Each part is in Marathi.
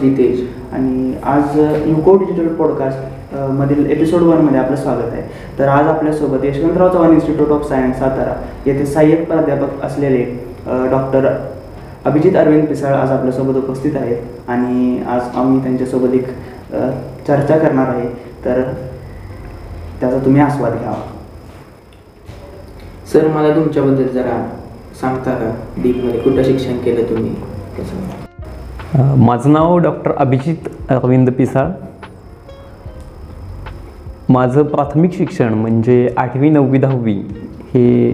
रितेश आणि आज युको डिजिटल पॉडकास्ट मधील एपिसोड वनमध्ये आपलं स्वागत आहे. तर आज आपल्यासोबत Yashwantrao Chavan institute of science Satara येथे सहाय्यक प्राध्यापक असलेले डॉक्टर अभिजित अरविंद पिसाळ आज आपल्यासोबत उपस्थित आहेत आणि आज आम्ही त्यांच्यासोबत एक चर्चा करणार आहे. तर त्याचा तुम्ही आस्वाद घ्यावा सर मला तुमच्याबद्दल जरा सांगता का? डीपमध्ये कुठं शिक्षण केलं तुम्ही? कसं माझं नाव डॉक्टर अभिजित अरविंद पिसाळ. माझं प्राथमिक शिक्षण म्हणजे आठवी नववी दहावी हे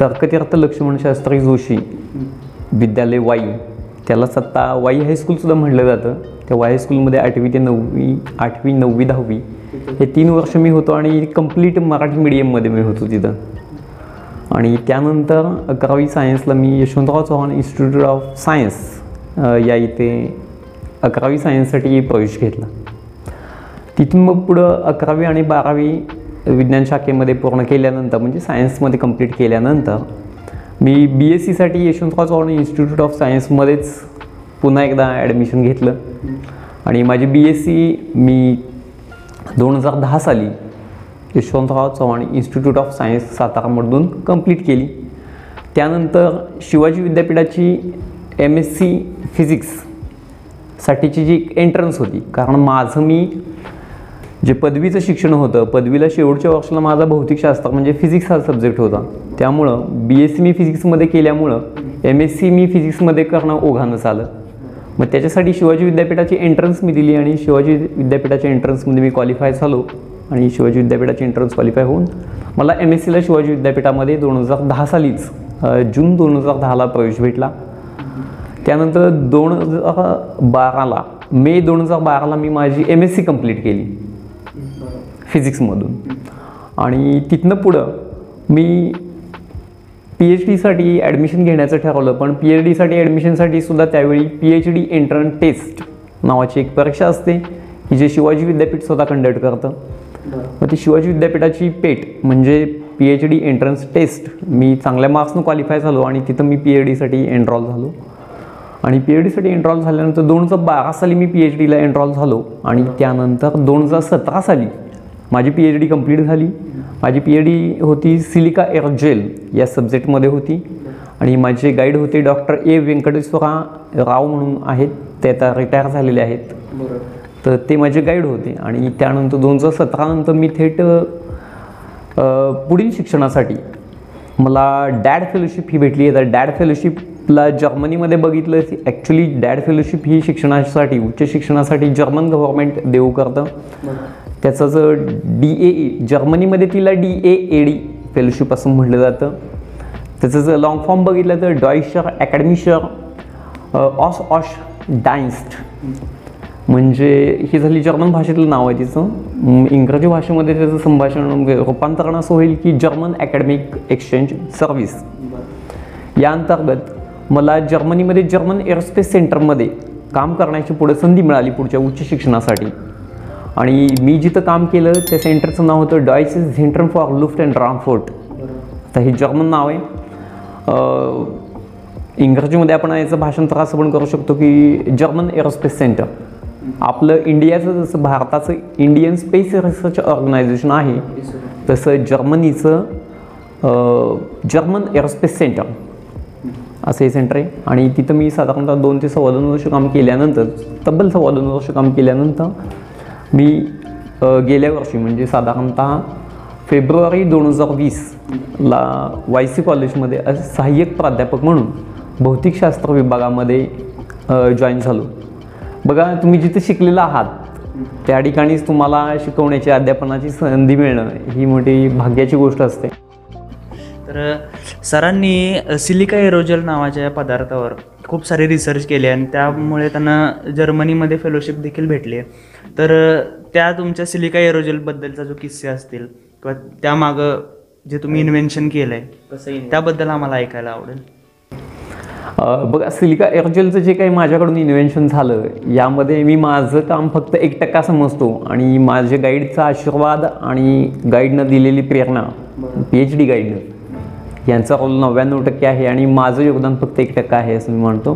तर्कतीर्थ लक्ष्मणशास्त्री जोशी विद्यालय वाई. त्यालाच आत्ता वाई हायस्कूलसुद्धा म्हटलं जातं. त्या वाई हायस्कूलमध्ये आठवी ते नववी आठवी नववी दहावी हे तीन वर्ष मी होतो आणि कंप्लीट मराठी मीडियममध्ये मी होतो तिथं. आणि त्यानंतर अकरावी सायन्सला मी Yashwantrao Chavan institute of science या इथे अकरावी सायन्ससाठी प्रवेश घेतला. तिथून मग पुढं अकरावी आणि बारावी विज्ञान शाखेमध्ये पूर्ण केल्यानंतर म्हणजे सायन्समध्ये कंप्लीट केल्यानंतर मी बी एस सीसाठी यशवंतराव चव्हाण इन्स्टिट्यूट ऑफ सायन्समध्येच पुन्हा एकदा ॲडमिशन घेतलं. आणि माझी बी एस सी मी दोन हजार दहा साली Yashwantrao Chavan institute of science सातारामधून complete केली. त्यानंतर शिवाजी विद्यापीठाची एम एस सी फिजिक्ससाठीची जी एंट्रन्स होती कारण माझं मी जे पदवीचं शिक्षण होतं पदवीला शेवटच्या वर्षाला माझा भौतिकशास्त्र म्हणजे फिजिक्स हा सब्जेक्ट होता. त्यामुळं बी एस सी मी फिजिक्समध्ये केल्यामुळं एम एस सी मी फिजिक्समध्ये करणं ओघानं झालं मग त्याच्यासाठी शिवाजी विद्यापीठाची एंट्रन्स मी दिली आणि शिवाजी विद्यापीठाच्या एंट्रन्समध्ये मी क्वालिफाय झालो. आणि शिवाजी विद्यापीठाची एंट्रन्स क्वालिफाय होऊन मला एम एस सीला शिवाजी विद्यापीठामध्ये दोन हजार दहा सालीच जून दोन हजार दहाला प्रवेश भेटला. त्यानंतर दोन हजार बाराला मे दोन हजार बाराला मी माझी एम एस सी कंप्लीट केली. फिजिक्समधून आणि तिथनं पुढं मी पी एच डीसाठी ॲडमिशन घेण्याचं ठरवलं पण पी एच डीसाठी ॲडमिशनसाठी सुद्धा त्यावेळी P H D entrance test नावाची एक परीक्षा असते की जे शिवाजी विद्यापीठ स्वतः कंडक्ट करतं. मग ती शिवाजी विद्यापीठाची पेट म्हणजे P H D entrance test मी चांगल्या मार्क्सनं क्वालिफाय झालो आणि तिथं मी पी एच डीसाठी एनरॉल झालो. आणि पी एच डीसाठी एनरॉल झाल्यानंतर दोन हजार बारा साली मी पी एच डीला एनरॉल झालो आणि त्यानंतर दोन हजार सतरा साली माझी पी एच डी कंप्लीट झाली. माझी पी एच डी होती सिलिका एअरजेल या सब्जेक्टमध्ये होती आणि माझे गाईड होते डॉक्टर ए व्यंकटेश्वरा राव म्हणून आहेत. ते आता रिटायर झालेले आहेत. तर ते माझे गाईड होते. आणि त्यानंतर दोन हजार सतरानंतर मी थेट पुढील शिक्षणासाठी मला डॅड फेलोशिप ही भेटली. आहे तर डॅड फेलोशिपला जर्मनीमध्ये बघितलं की ॲक्च्युली डॅड फेलोशिप ही शिक्षणासाठी उच्च शिक्षणासाठी जर्मन गव्हर्मेंट देऊ करतं. त्याचं जर डी ए जर्मनीमध्ये तिला D A A D fellowship असं म्हटलं जातं. त्याचं जर लॉंग फॉर्म बघितलं तर डॉईशर अकॅडमिशर ऑस ऑश डायन्स्ट म्हणजे ही झाली जर्मन भाषेतलं नाव आहे तिचं. इंग्रजी भाषेमध्ये त्याचं संभाषण म्हणजे रूपांतरण असं होईल की जर्मन अकॅडमिक एक्सचेंज सर्व्हिस. या अंतर्गत मला जर्मनीमध्ये जर्मन एअरस्पेस सेंटरमध्ये काम करण्याची पुढे संधी मिळाली पुढच्या उच्च शिक्षणासाठी. आणि मी जिथं काम केलं त्या सेंटरचं नाव होतं Deutsche centre for Luft and Raumfahrt. तर हे जर्मन नाव आहे. इंग्रजीमध्ये आपण याचं भाषांतर असं पण करू शकतो की जर्मन एअरोस्पेस सेंटर. आपलं इंडियाचं जसं भारताचं इंडियन स्पेस रिसर्च ऑर्गनायझेशन आहे तसं जर्मनीचं जर्मन एरोस्पेस सेंटर असं हे सेंटर आहे. आणि तिथं मी साधारणतः दोन ते सव्वा दोन वर्ष काम केल्यानंतर तब्बल सव्वा दोन वर्ष काम केल्यानंतर मी गेल्या वर्षी म्हणजे साधारणतः फेब्रुवारी दोन हजार वीसला वाय सी कॉलेजमध्ये सहाय्यक प्राध्यापक म्हणून भौतिकशास्त्र विभागामध्ये जॉईन झालो. बघा तुम्ही जिथे शिकलेला आहात त्या ठिकाणीच तुम्हाला शिकवण्याची अध्यापनाची संधी मिळणं ही मोठी भाग्याची गोष्ट असते. तर सरांनी सिलिका एरोजल नावाच्या या पदार्थावर खूप सारे रिसर्च केले आणि त्यामुळे त्यांना जर्मनीमध्ये फेलोशिप देखील भेटली आहे. तर त्या तुमच्या सिलिका एरोजलबद्दलचा जो किस्से असतील किंवा त्यामागं जे तुम्ही इन्व्हेन्शन केलं आहे कसं त्याबद्दल आम्हाला ऐकायला आवडेल. बघा सिलिका एअरजेलचं जे काही माझ्याकडून इन्व्हेन्शन झालं यामध्ये मी माझं काम फक्त एक टक्का समजतो. आणि माझे गाईडचा आशीर्वाद आणि गाईडनं दिलेली प्रेरणा पी एच डी गाईडनं यांचा रोल नव्याण्णव टक्के आहे आणि माझं योगदान फक्त एक टक्का आहे असं मी म्हणतो.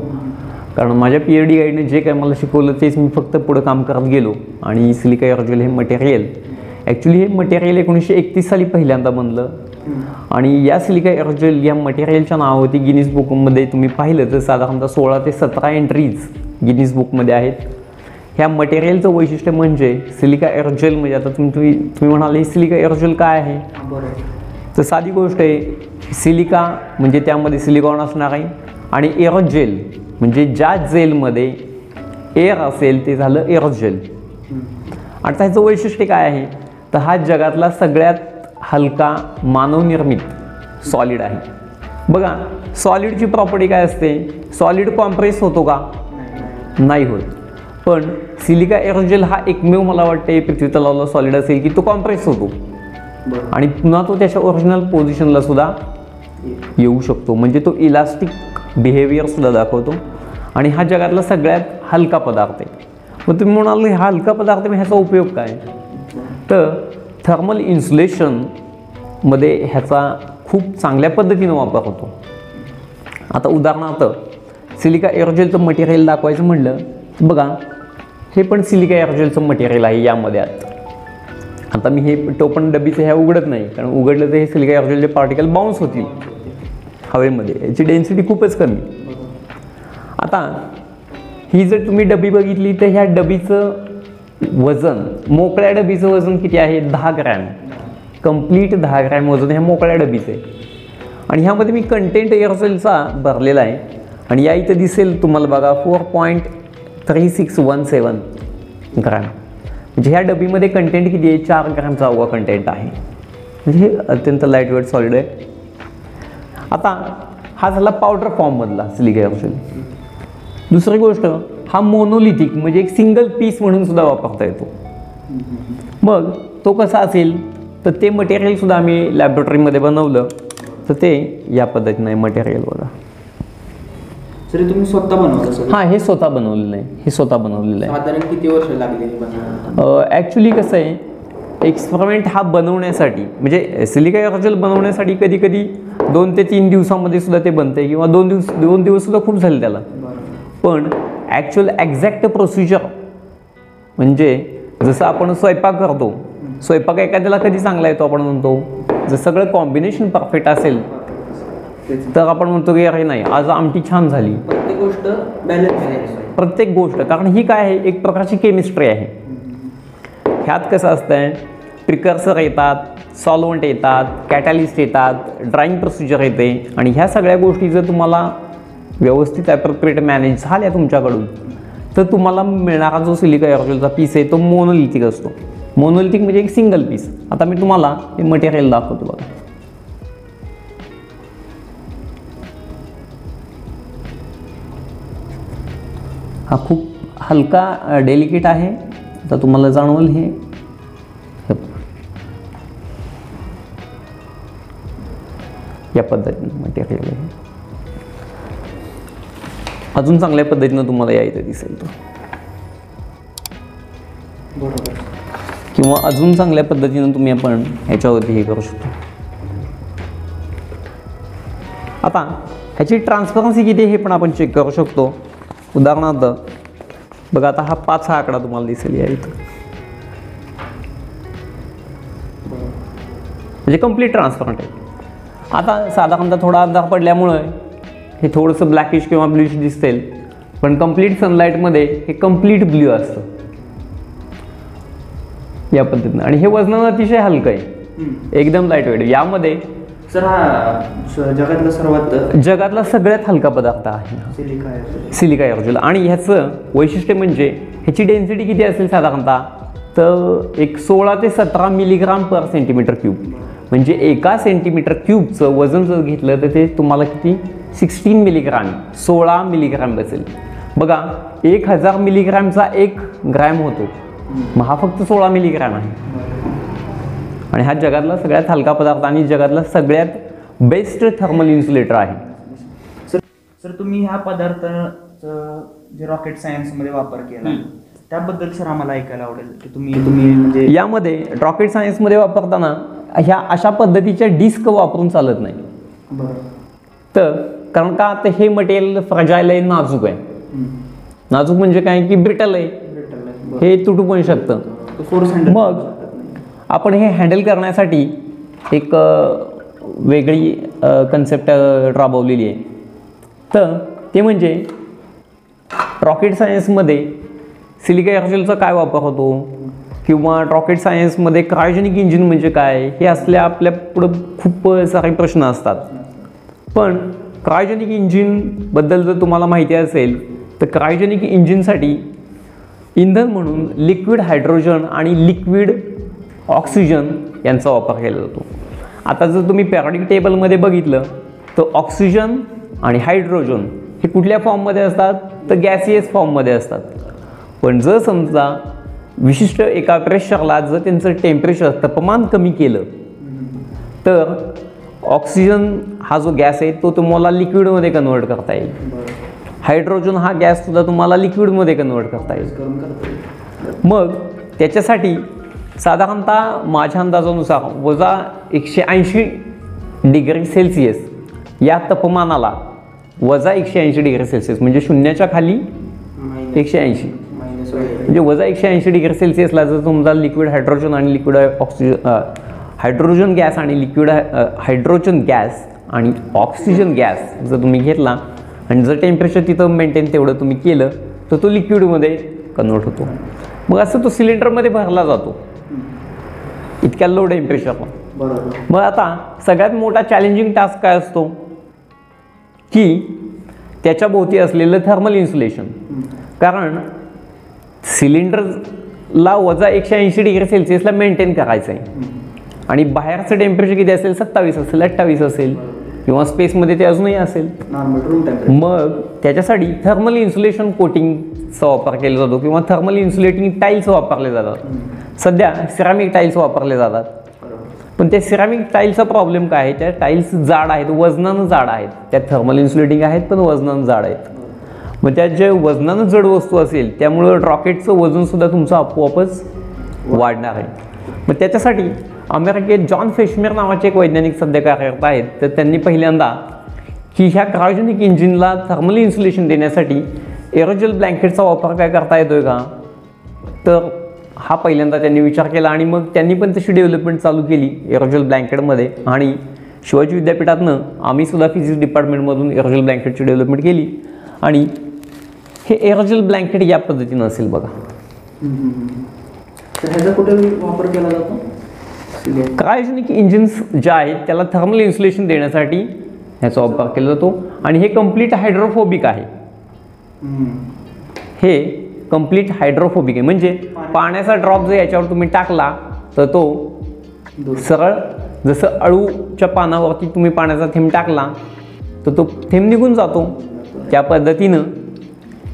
कारण माझ्या पी एच डी गाईडने जे काय मला शिकवलं तेच मी फक्त पुढं काम करत गेलो. आणि सिलिका एअरजेल हे मटेरियल ॲक्च्युली हे मटेरियल एकोणीसशे एकतीस साली पहिल्यांदा बनलं. आणि या सिलिका एअरजेल या मटेरियलच्या नावावरती गिनीज बुकमध्ये तुम्ही पाहिलं तर साधारणतः सोळा ते सतरा एंट्रीज गिनीज बुकमध्ये आहेत. ह्या मटेरियलचं वैशिष्ट्य म्हणजे सिलिका एअरजेल म्हणजे आता तुम्ही तुम्ही तुम्ही म्हणाल हे सिलिका एअरजेल काय आहे? तर साधी गोष्ट आहे सिलिका म्हणजे त्यामध्ये सिलिकॉन असणार आहे आणि एअरजेल म्हणजे ज्या जेलमध्ये एअर असेल ते झालं एअरजेल आता ह्याचं वैशिष्ट्य काय आहे? तर हा जगातला सगळ्यात हलका मानवनिर्मित सॉलिड आहे. बघा सॉलिडची प्रॉपर्टी काय असते? सॉलिड कॉम्प्रेस होतो का? नाही होत. पण सिलिका एअरजेल हा एकमेव मला वाटते पृथ्वी तलावाला सॉलिड असेल की तो कॉम्प्रेस होतो. आणि पुन्हा तो त्याच्या ओरिजिनल पोझिशनला सुद्धा येऊ शकतो. म्हणजे तो इलास्टिक बिहेवियर सुद्धा दाखवतो. आणि हा जगातला सगळ्यात हलका पदार्थ आहे. मग तुम्ही म्हणाल हा हलका पदार्थ मग ह्याचा उपयोग काय? तर थर्मल इन्सुलेशनमध्ये ह्याचा खूप चांगल्या पद्धतीनं वापर होतो. आता उदाहरणार्थ सिलिका एअरजेलचं मटेरियल दाखवायचं म्हणलं तर बघा हे पण सिलिका एअरजेलचं मटेरियल आहे यामध्ये आता. मी हे टोपण डबीचं ह्या उघडत नाही कारण उघडलं तर हे सिलिका एअरजेलचे पार्टिकल बाउन्स होतील हवेमध्ये. याची डेन्सिटी खूपच कमी. आता ही जर तुम्ही डबी बघितली तर ह्या डबीचं वजन. मोकळ्या डबीचं वजन किती आहे? दहा ग्रॅम. कंप्लीट दहा ग्रॅम वजन ह्या मोकळ्या डबीचं आहे. आणि ह्यामध्ये मी कंटेंट एअरसेलचा भरलेला आहे. आणि या इथं दिसेल तुम्हाला बघा four point three six one seven gram. म्हणजे ह्या डबीमध्ये कंटेंट किती आहे? चार ग्रॅमचा अवघा कंटेंट आहे. म्हणजे हे अत्यंत लाइट वेट सॉलिड आहे. आता हा झाला पावडर फॉर्ममधला सिलिका एअरसेल दुसरी गोष्ट हा मोनोलिथिक म्हणजे एक सिंगल पीस म्हणून सुद्धा वापरता येतो. मग तो कसा असेल? तर ते मटेरियल सुद्धा आम्ही लॅबोरेटरीमध्ये बनवलं. तर ते या पद्धतीनं आहे मटेरियल बघा. सर तुम्ही स्वतः बनवलं हां हे स्वतः बनवलेलं आहे. हे स्वतः बनवलेलं आहे. साधारण किती वर्ष लागली बनवायला? ॲक्च्युली कसं आहे एक्सपेरिमेंट हा बनवण्यासाठी म्हणजे सिलिका एअरजेल बनवण्यासाठी कधी कधी दोन ते तीन दिवसामध्ये सुद्धा ते बनते किंवा दोन दिवस दोन दिवस सुद्धा खूप झाले त्याला. पण ॲक्च्युअल एक्झॅक्ट प्रोसिजर म्हणजे जसं आपण स्वयंपाक करतो स्वयंपाक एखाद्याला कधी चांगला येतो आपण म्हणतो जर सगळं कॉम्बिनेशन परफेक्ट असेल तर आपण म्हणतो की अरे नाही आज आमटी छान झाली. प्रत्येक गोष्ट बॅलन्स प्रत्येक गोष्ट कारण ही काय आहे एक प्रकारची केमिस्ट्री आहे. ह्यात कसं असतंय प्रिकर्सर येतात सॉल्वंट येतात कॅटॅलिस्ट येतात ड्राईंग प्रोसिजर येते आणि ह्या सगळ्या गोष्टी जर तुम्हाला व्यवस्थित ॲप्रोप्रिएट मॅनेज झाल्या तुमच्याकडून. तर तुम्हाला मिळणारा जो सिलिका एअरजेलचा पीस आहे तो मोनोलिथिक असतो. मोनोलिथिक म्हणजे एक सिंगल पीस आता मी तुम्हाला हे मटेरियल दाखवतो बघा. हा खूप हलका डेलिकेट आहे. आता तुम्हाला जाणवल हे. या पद्धतीनं मटेरियल आहे अजून चांगल्या पद्धतीनं तुम्हाला या इथे दिसेल तो. बरोबर किंवा अजून चांगल्या पद्धतीनं तुम्ही आपण ह्याच्यावरती हे करू शकतो. आता ह्याची ट्रान्सपरन्सी किती हे पण आपण चेक करू शकतो. उदाहरणार्थ बघा आता हा पाच हा आकडा तुम्हाला दिसेल या इथं. म्हणजे कंप्लीट ट्रान्सपरंट आहे. आता साधारणतः थोडा अंधार पडल्यामुळे हे थोडंसं ब्लॅकिश किंवा ब्ल्यूश दिसतील पण कंप्लीट सनलाईटमध्ये हे कंप्लीट ब्ल्यू असतं. या पद्धतीनं. आणि हे वजनानं अतिशय हलकं आहे. एकदम लाइट वेट यामध्ये सर हा जगातला सर्वात जगातला सगळ्यात हलका पदार्थ आहे. सिलिका एअरजेल आणि ह्याचं वैशिष्ट्य म्हणजे ह्याची डेन्सिटी किती असेल साधारणतः? तर एक सोळा ते सतरा मिलीग्राम पर सेंटीमीटर क्यूब म्हणजे एका सेंटीमीटर क्यूबचं वजन जर घेतलं तर ते तुम्हाला किती? सिक्स्टीन मिलीग्राम सोळा मिलीग्राम बसेल. बघा एक हजार मिलीग्रामचा एक ग्रॅम होतो मग हा फक्त सोळा मिलीग्राम आहे. आणि हा जगातला सगळ्यात हलका पदार्थ आणि जगातला सगळ्यात बेस्ट थर्मल इन्सुलेटर आहे. सर सर तुम्ही ह्या पदार्थाचं जे रॉकेट सायन्समध्ये वापर केला त्याबद्दल सर आम्हाला ऐकायला आवडेल. की तुम्ही तुम्ही म्हणजे यामध्ये रॉकेट सायन्समध्ये वापरताना ह्या अशा पद्धतीच्या डिस्क वापरून चालत नाही. बरं. तर कारण का तर हे मटेरियल फ्रजाईल आहे नाजूक आहे. नाजूक म्हणजे काय की ब्रिटल आहे. हे तुटू पण शकतं. मग आपण हे हँडल करण्यासाठी एक वेगळी कन्सेप्ट राबवलेली आहे. तर ते म्हणजे रॉकेट सायन्समध्ये सिलिका एअरजेलचा काय वापर होतो? किंवा रॉकेट सायन्समध्ये क्रायोजेनिक इंजिन म्हणजे काय? हे असल्या आपल्या पुढं खूप सारे प्रश्न असतात. पण क्रायोजेनिक इंजिनबद्दल जर तुम्हाला माहिती असेल तर क्रायोजेनिक इंजिनसाठी इंधन म्हणून लिक्विड हायड्रोजन आणि लिक्विड ऑक्सिजन यांचा वापर केला जातो. आता जर तुम्ही पॅरॉडिक टेबलमध्ये बघितलं तर ऑक्सिजन आणि हायड्रोजन हे कुठल्या फॉर्ममध्ये असतात? तर गॅसियस फॉर्ममध्ये असतात. पण जर समजा विशिष्ट एका प्रेशरला जर त्यांचं टेम्परेचर तापमान कमी केलं तर ऑक्सिजन हा जो गॅस आहे तो तुम्हाला लिक्विडमध्ये कन्वर्ट करता येईल. हायड्रोजन हा गॅस सुद्धा तुम्हाला लिक्विडमध्ये कन्वर्ट करता येईल. मग त्याच्यासाठी साधारणतः माझ्या अंदाजानुसार वजा एकशे ऐंशी डिग्री सेल्सिअस या तापमानाला वजा एकशे ऐंशी डिग्री सेल्सिअस म्हणजे शून्याच्या खाली एकशे ऐंशी. म्हणजे वजा एकशे ऐंशी डिग्री सेल्सिअसला जर तुमचा लिक्विड हायड्रोजन आणि लिक्विड ऑक्सिजन हायड्रोजन गॅस आणि लिक्विड हायड्रोजन गॅस आणि ऑक्सिजन गॅस जर तुम्ही घेतला आणि जर टेम्परेचर तिथं मेंटेन तेवढं तुम्ही केलं तर तो लिक्विडमध्ये कन्वर्ट होतो. मग असं तो सिलेंडरमध्ये भरला जातो. इतक्या लो. टेम्परेचरला मग आता सगळ्यात मोठा चॅलेंजिंग टास्क काय असतो? की त्याच्या भोवती असलेलं थर्मल इन्सुलेशन कारण सिलेंडरला वजा एकशे ऐंशी डिग्री सेल्सिअसला मेंटेन करायचं आहे आणि बाहेरचं टेम्परेचर किती असेल? सत्तावीस असेल अठ्ठावीस असेल. किंवा स्पेसमध्ये ते अजूनही असेल. नॉर्मल रूम टेम्परेचर मग त्याच्यासाठी थर्मल इन्सुलेशन कोटिंगचा वापर केला जातो किंवा थर्मल इन्सुलेटिंग टाईल्स वापरले जातात. सध्या सिरामिक टाईल्स वापरले जातात. पण त्या सिरामिक टाईलचा प्रॉब्लेम काय आहे? त्या टाईल्स जाड आहेत वजनानं जाड आहेत. त्या थर्मल इन्सुलेटिंग आहेत पण वजनानं जाड आहेत. मग त्या जे वजनानं जड वस्तू असेल त्यामुळं रॉकेटचं वजनसुद्धा तुमचं आपोआपच वाढणार आहे. मग त्याच्यासाठी अमेरिकेत जॉन फेशमेर नावाचे एक वैज्ञानिक सध्या कार्यरत आहेत. तर त्यांनी पहिल्यांदा की ह्या क्रायोजेनिक इंजिनला थर्मल इन्सुलेशन देण्यासाठी एरोजल ब्लँकेटचा वापर काय करता येतोय का? तर हा पहिल्यांदा त्यांनी विचार केला आणि मग त्यांनी पण तशी डेव्हलपमेंट चालू केली एरोजल ब्लँकेटमध्ये आणि शिवाजी विद्यापीठातनं आम्ही सुद्धा फिजिक्स डिपार्टमेंटमधून एरोजल ब्लँकेटची डेव्हलपमेंट केली. आणि हे एरोजल ब्लँकेट या पद्धतीनं असेल बघा. तर ह्याचा कुठे वापर केला जातो? क्रायोजेनिक इंजिन्स जे आहेत त्याला थर्मल इन्सुलेशन देण्यासाठी ह्याचा वापर केला जातो. आणि हे कंप्लीट हायड्रोफोबिक आहे. हे कंप्लीट हायड्रोफोबिक आहे. म्हणजे पाण्याचा ड्रॉप जर याच्यावर तुम्ही टाकला तर तो सरळ जसं अळूच्या पानावरती तुम्ही पाण्याचा थेंब टाकला तर तो थेंब निघून जातो. त्या पद्धतीनं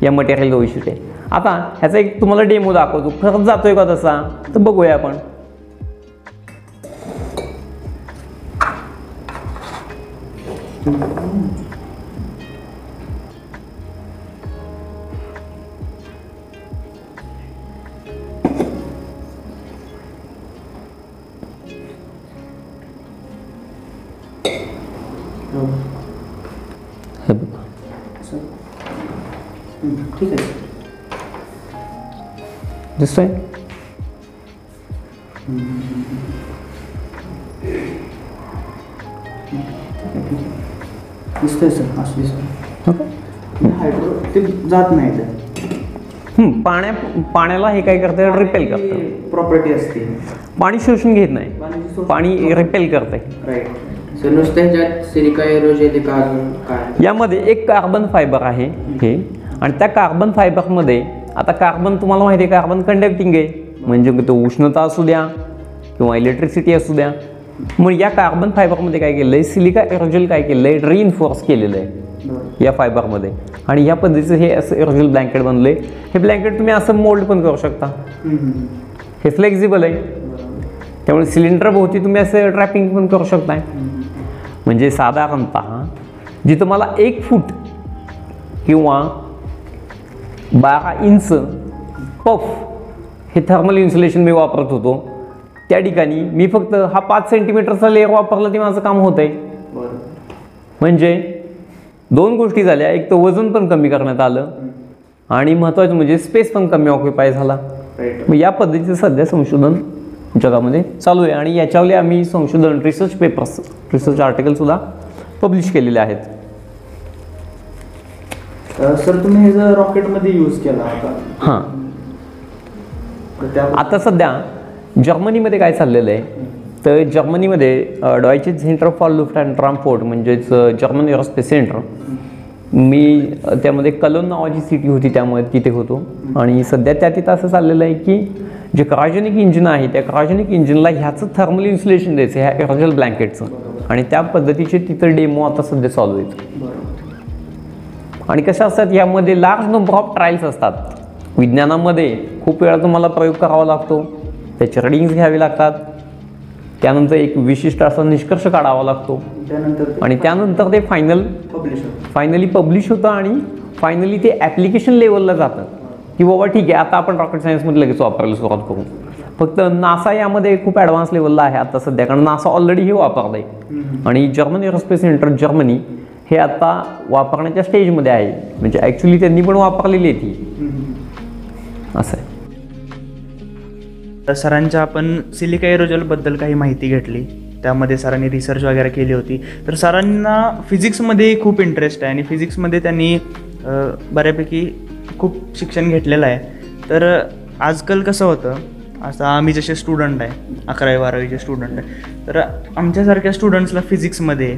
या मटेरियल होऊ आहे. आता ह्याचा एक तुम्हाला डेमो दाखवतो. खरंच जातोय का तसा? तर बघूया आपण. हे जात नाही हं, पाण्या पाण्याला हे काय करतं रिपेल करतं प्रॉपर्टी असते. पाणी शोषून घेत नाही. पाणी रिपेल करते राईट सर नुसतं ह्याच्यात सिलिका एरोजेल का अजून? काय? यामध्ये एक कार्बन फायबर आहे हे. आणि त्या कार्बन फायबरमध्ये आता कार्बन तुम्हाला माहिती आहे कार्बन कंडक्टिंग आहे. म्हणजे तो उष्णता असू द्या किंवा इलेक्ट्रिसिटी असू द्या. मग या कार्बन फायबरमध्ये काय केलं आहे सिलिका एरोजेल काय केलं आहे रिइन्फोर्स केलेलं आहे. या फायबरमध्ये आणि या पद्धतीचं हे असं एरोजेल ब्लँकेट बनलं आहे हे ब्लँकेट तुम्ही असं मोल्ड पण करू शकता. हे फ्लेक्झिबल आहे. त्यामुळे सिलेंडर भोवती तुम्ही असं ट्रॅपिंग पण करू शकताय. म्हणजे साधारणतः जिथं मला एक फूट किंवा बारा इंच पफ हे थर्मल इन्सुलेशन मी वापरत होतो. त्या ठिकाणी मी फक्त हा पाच सेंटीमीटरचा लेअर वापरला ते माझं काम होतं आहे म्हणजे दोन गोष्टी झाल्या. एक तर वजन पण कमी करण्यात आलं आणि महत्त्वाचं म्हणजे स्पेस पण कमी ऑक्युपाय झाला. मग या पद्धतीचं सध्या संशोधन जगामध्ये चालू आहे आणि याच्यावरले आम्ही संशोधन रिसर्च पेपर्स रिसर्च आर्टिकलसुद्धा पब्लिश केलेले आहेत. सर तुम्ही हे जर रॉकेटमध्ये यूज केला होता हां. आता सध्या जर्मनीमध्ये काय चाललेलं आहे? तर जर्मनीमध्ये Deutsche center for Luft and transport म्हणजेच जर्मन एअरोस्पेस सेंटर. मी त्यामध्ये कलोन नावाची सिटी होती त्यामुळे तिथे होतो. आणि सध्या त्या तिथं असं चाललेलं आहे की जे क्रायोजेनिक इंजिन आहे त्या क्रायोजेनिक इंजिनला ह्याचं थर्मल इन्सुलेशन द्यायचं ह्या एरोजल ब्लँकेटचं आणि त्या पद्धतीचे तिथं डेमो आता सध्या चालू आहेत. आणि कशा असतात यामध्ये लार्ज नंबर ऑफ ट्रायल्स असतात. विज्ञानामध्ये खूप वेळा तुम्हाला प्रयोग करावा लागतो. त्याचे रिडिंग्स घ्यावे लागतात. त्यानंतर एक विशिष्ट असा निष्कर्ष काढावा लागतो. त्यानंतर आणि त्यानंतर ते फायनल फायनली पब्लिश होतं आणि फायनली ते ॲप्लिकेशन लेवलला जातं. की बाबा ठीक आहे आता आपण रॉकेट सायन्समध्ये लगेच वापरायला सुरुवात करू. फक्त नासा यामध्ये खूप ॲडव्हान्स लेवलला आहे आता सध्या कारण नासा ऑलरेडी हे वापरलं आहे आणि जर्मन एरोस्पेस सेंटर जर्मनी हे आता वापरण्याच्या स्टेजमध्ये आहे. म्हणजे ॲक्च्युली त्यांनी पण वापरलेली आहे ती. असं आहे. तर सरांच्या आपण सिलिका एरोजलबद्दल काही माहिती घेतली. त्यामध्ये सरांनी रिसर्च वगैरे केली होती. तर सरांना फिजिक्समध्ये खूप इंटरेस्ट आहे आणि फिजिक्समध्ये त्यांनी बऱ्यापैकी खूप शिक्षण घेतलेलं आहे. तर आजकाल कसं होतं? आता आम्ही जसे स्टुडंट आहे अकरावी बारावीचे स्टुडंट आहे. तर आमच्यासारख्या स्टुडंट्सला फिजिक्समध्ये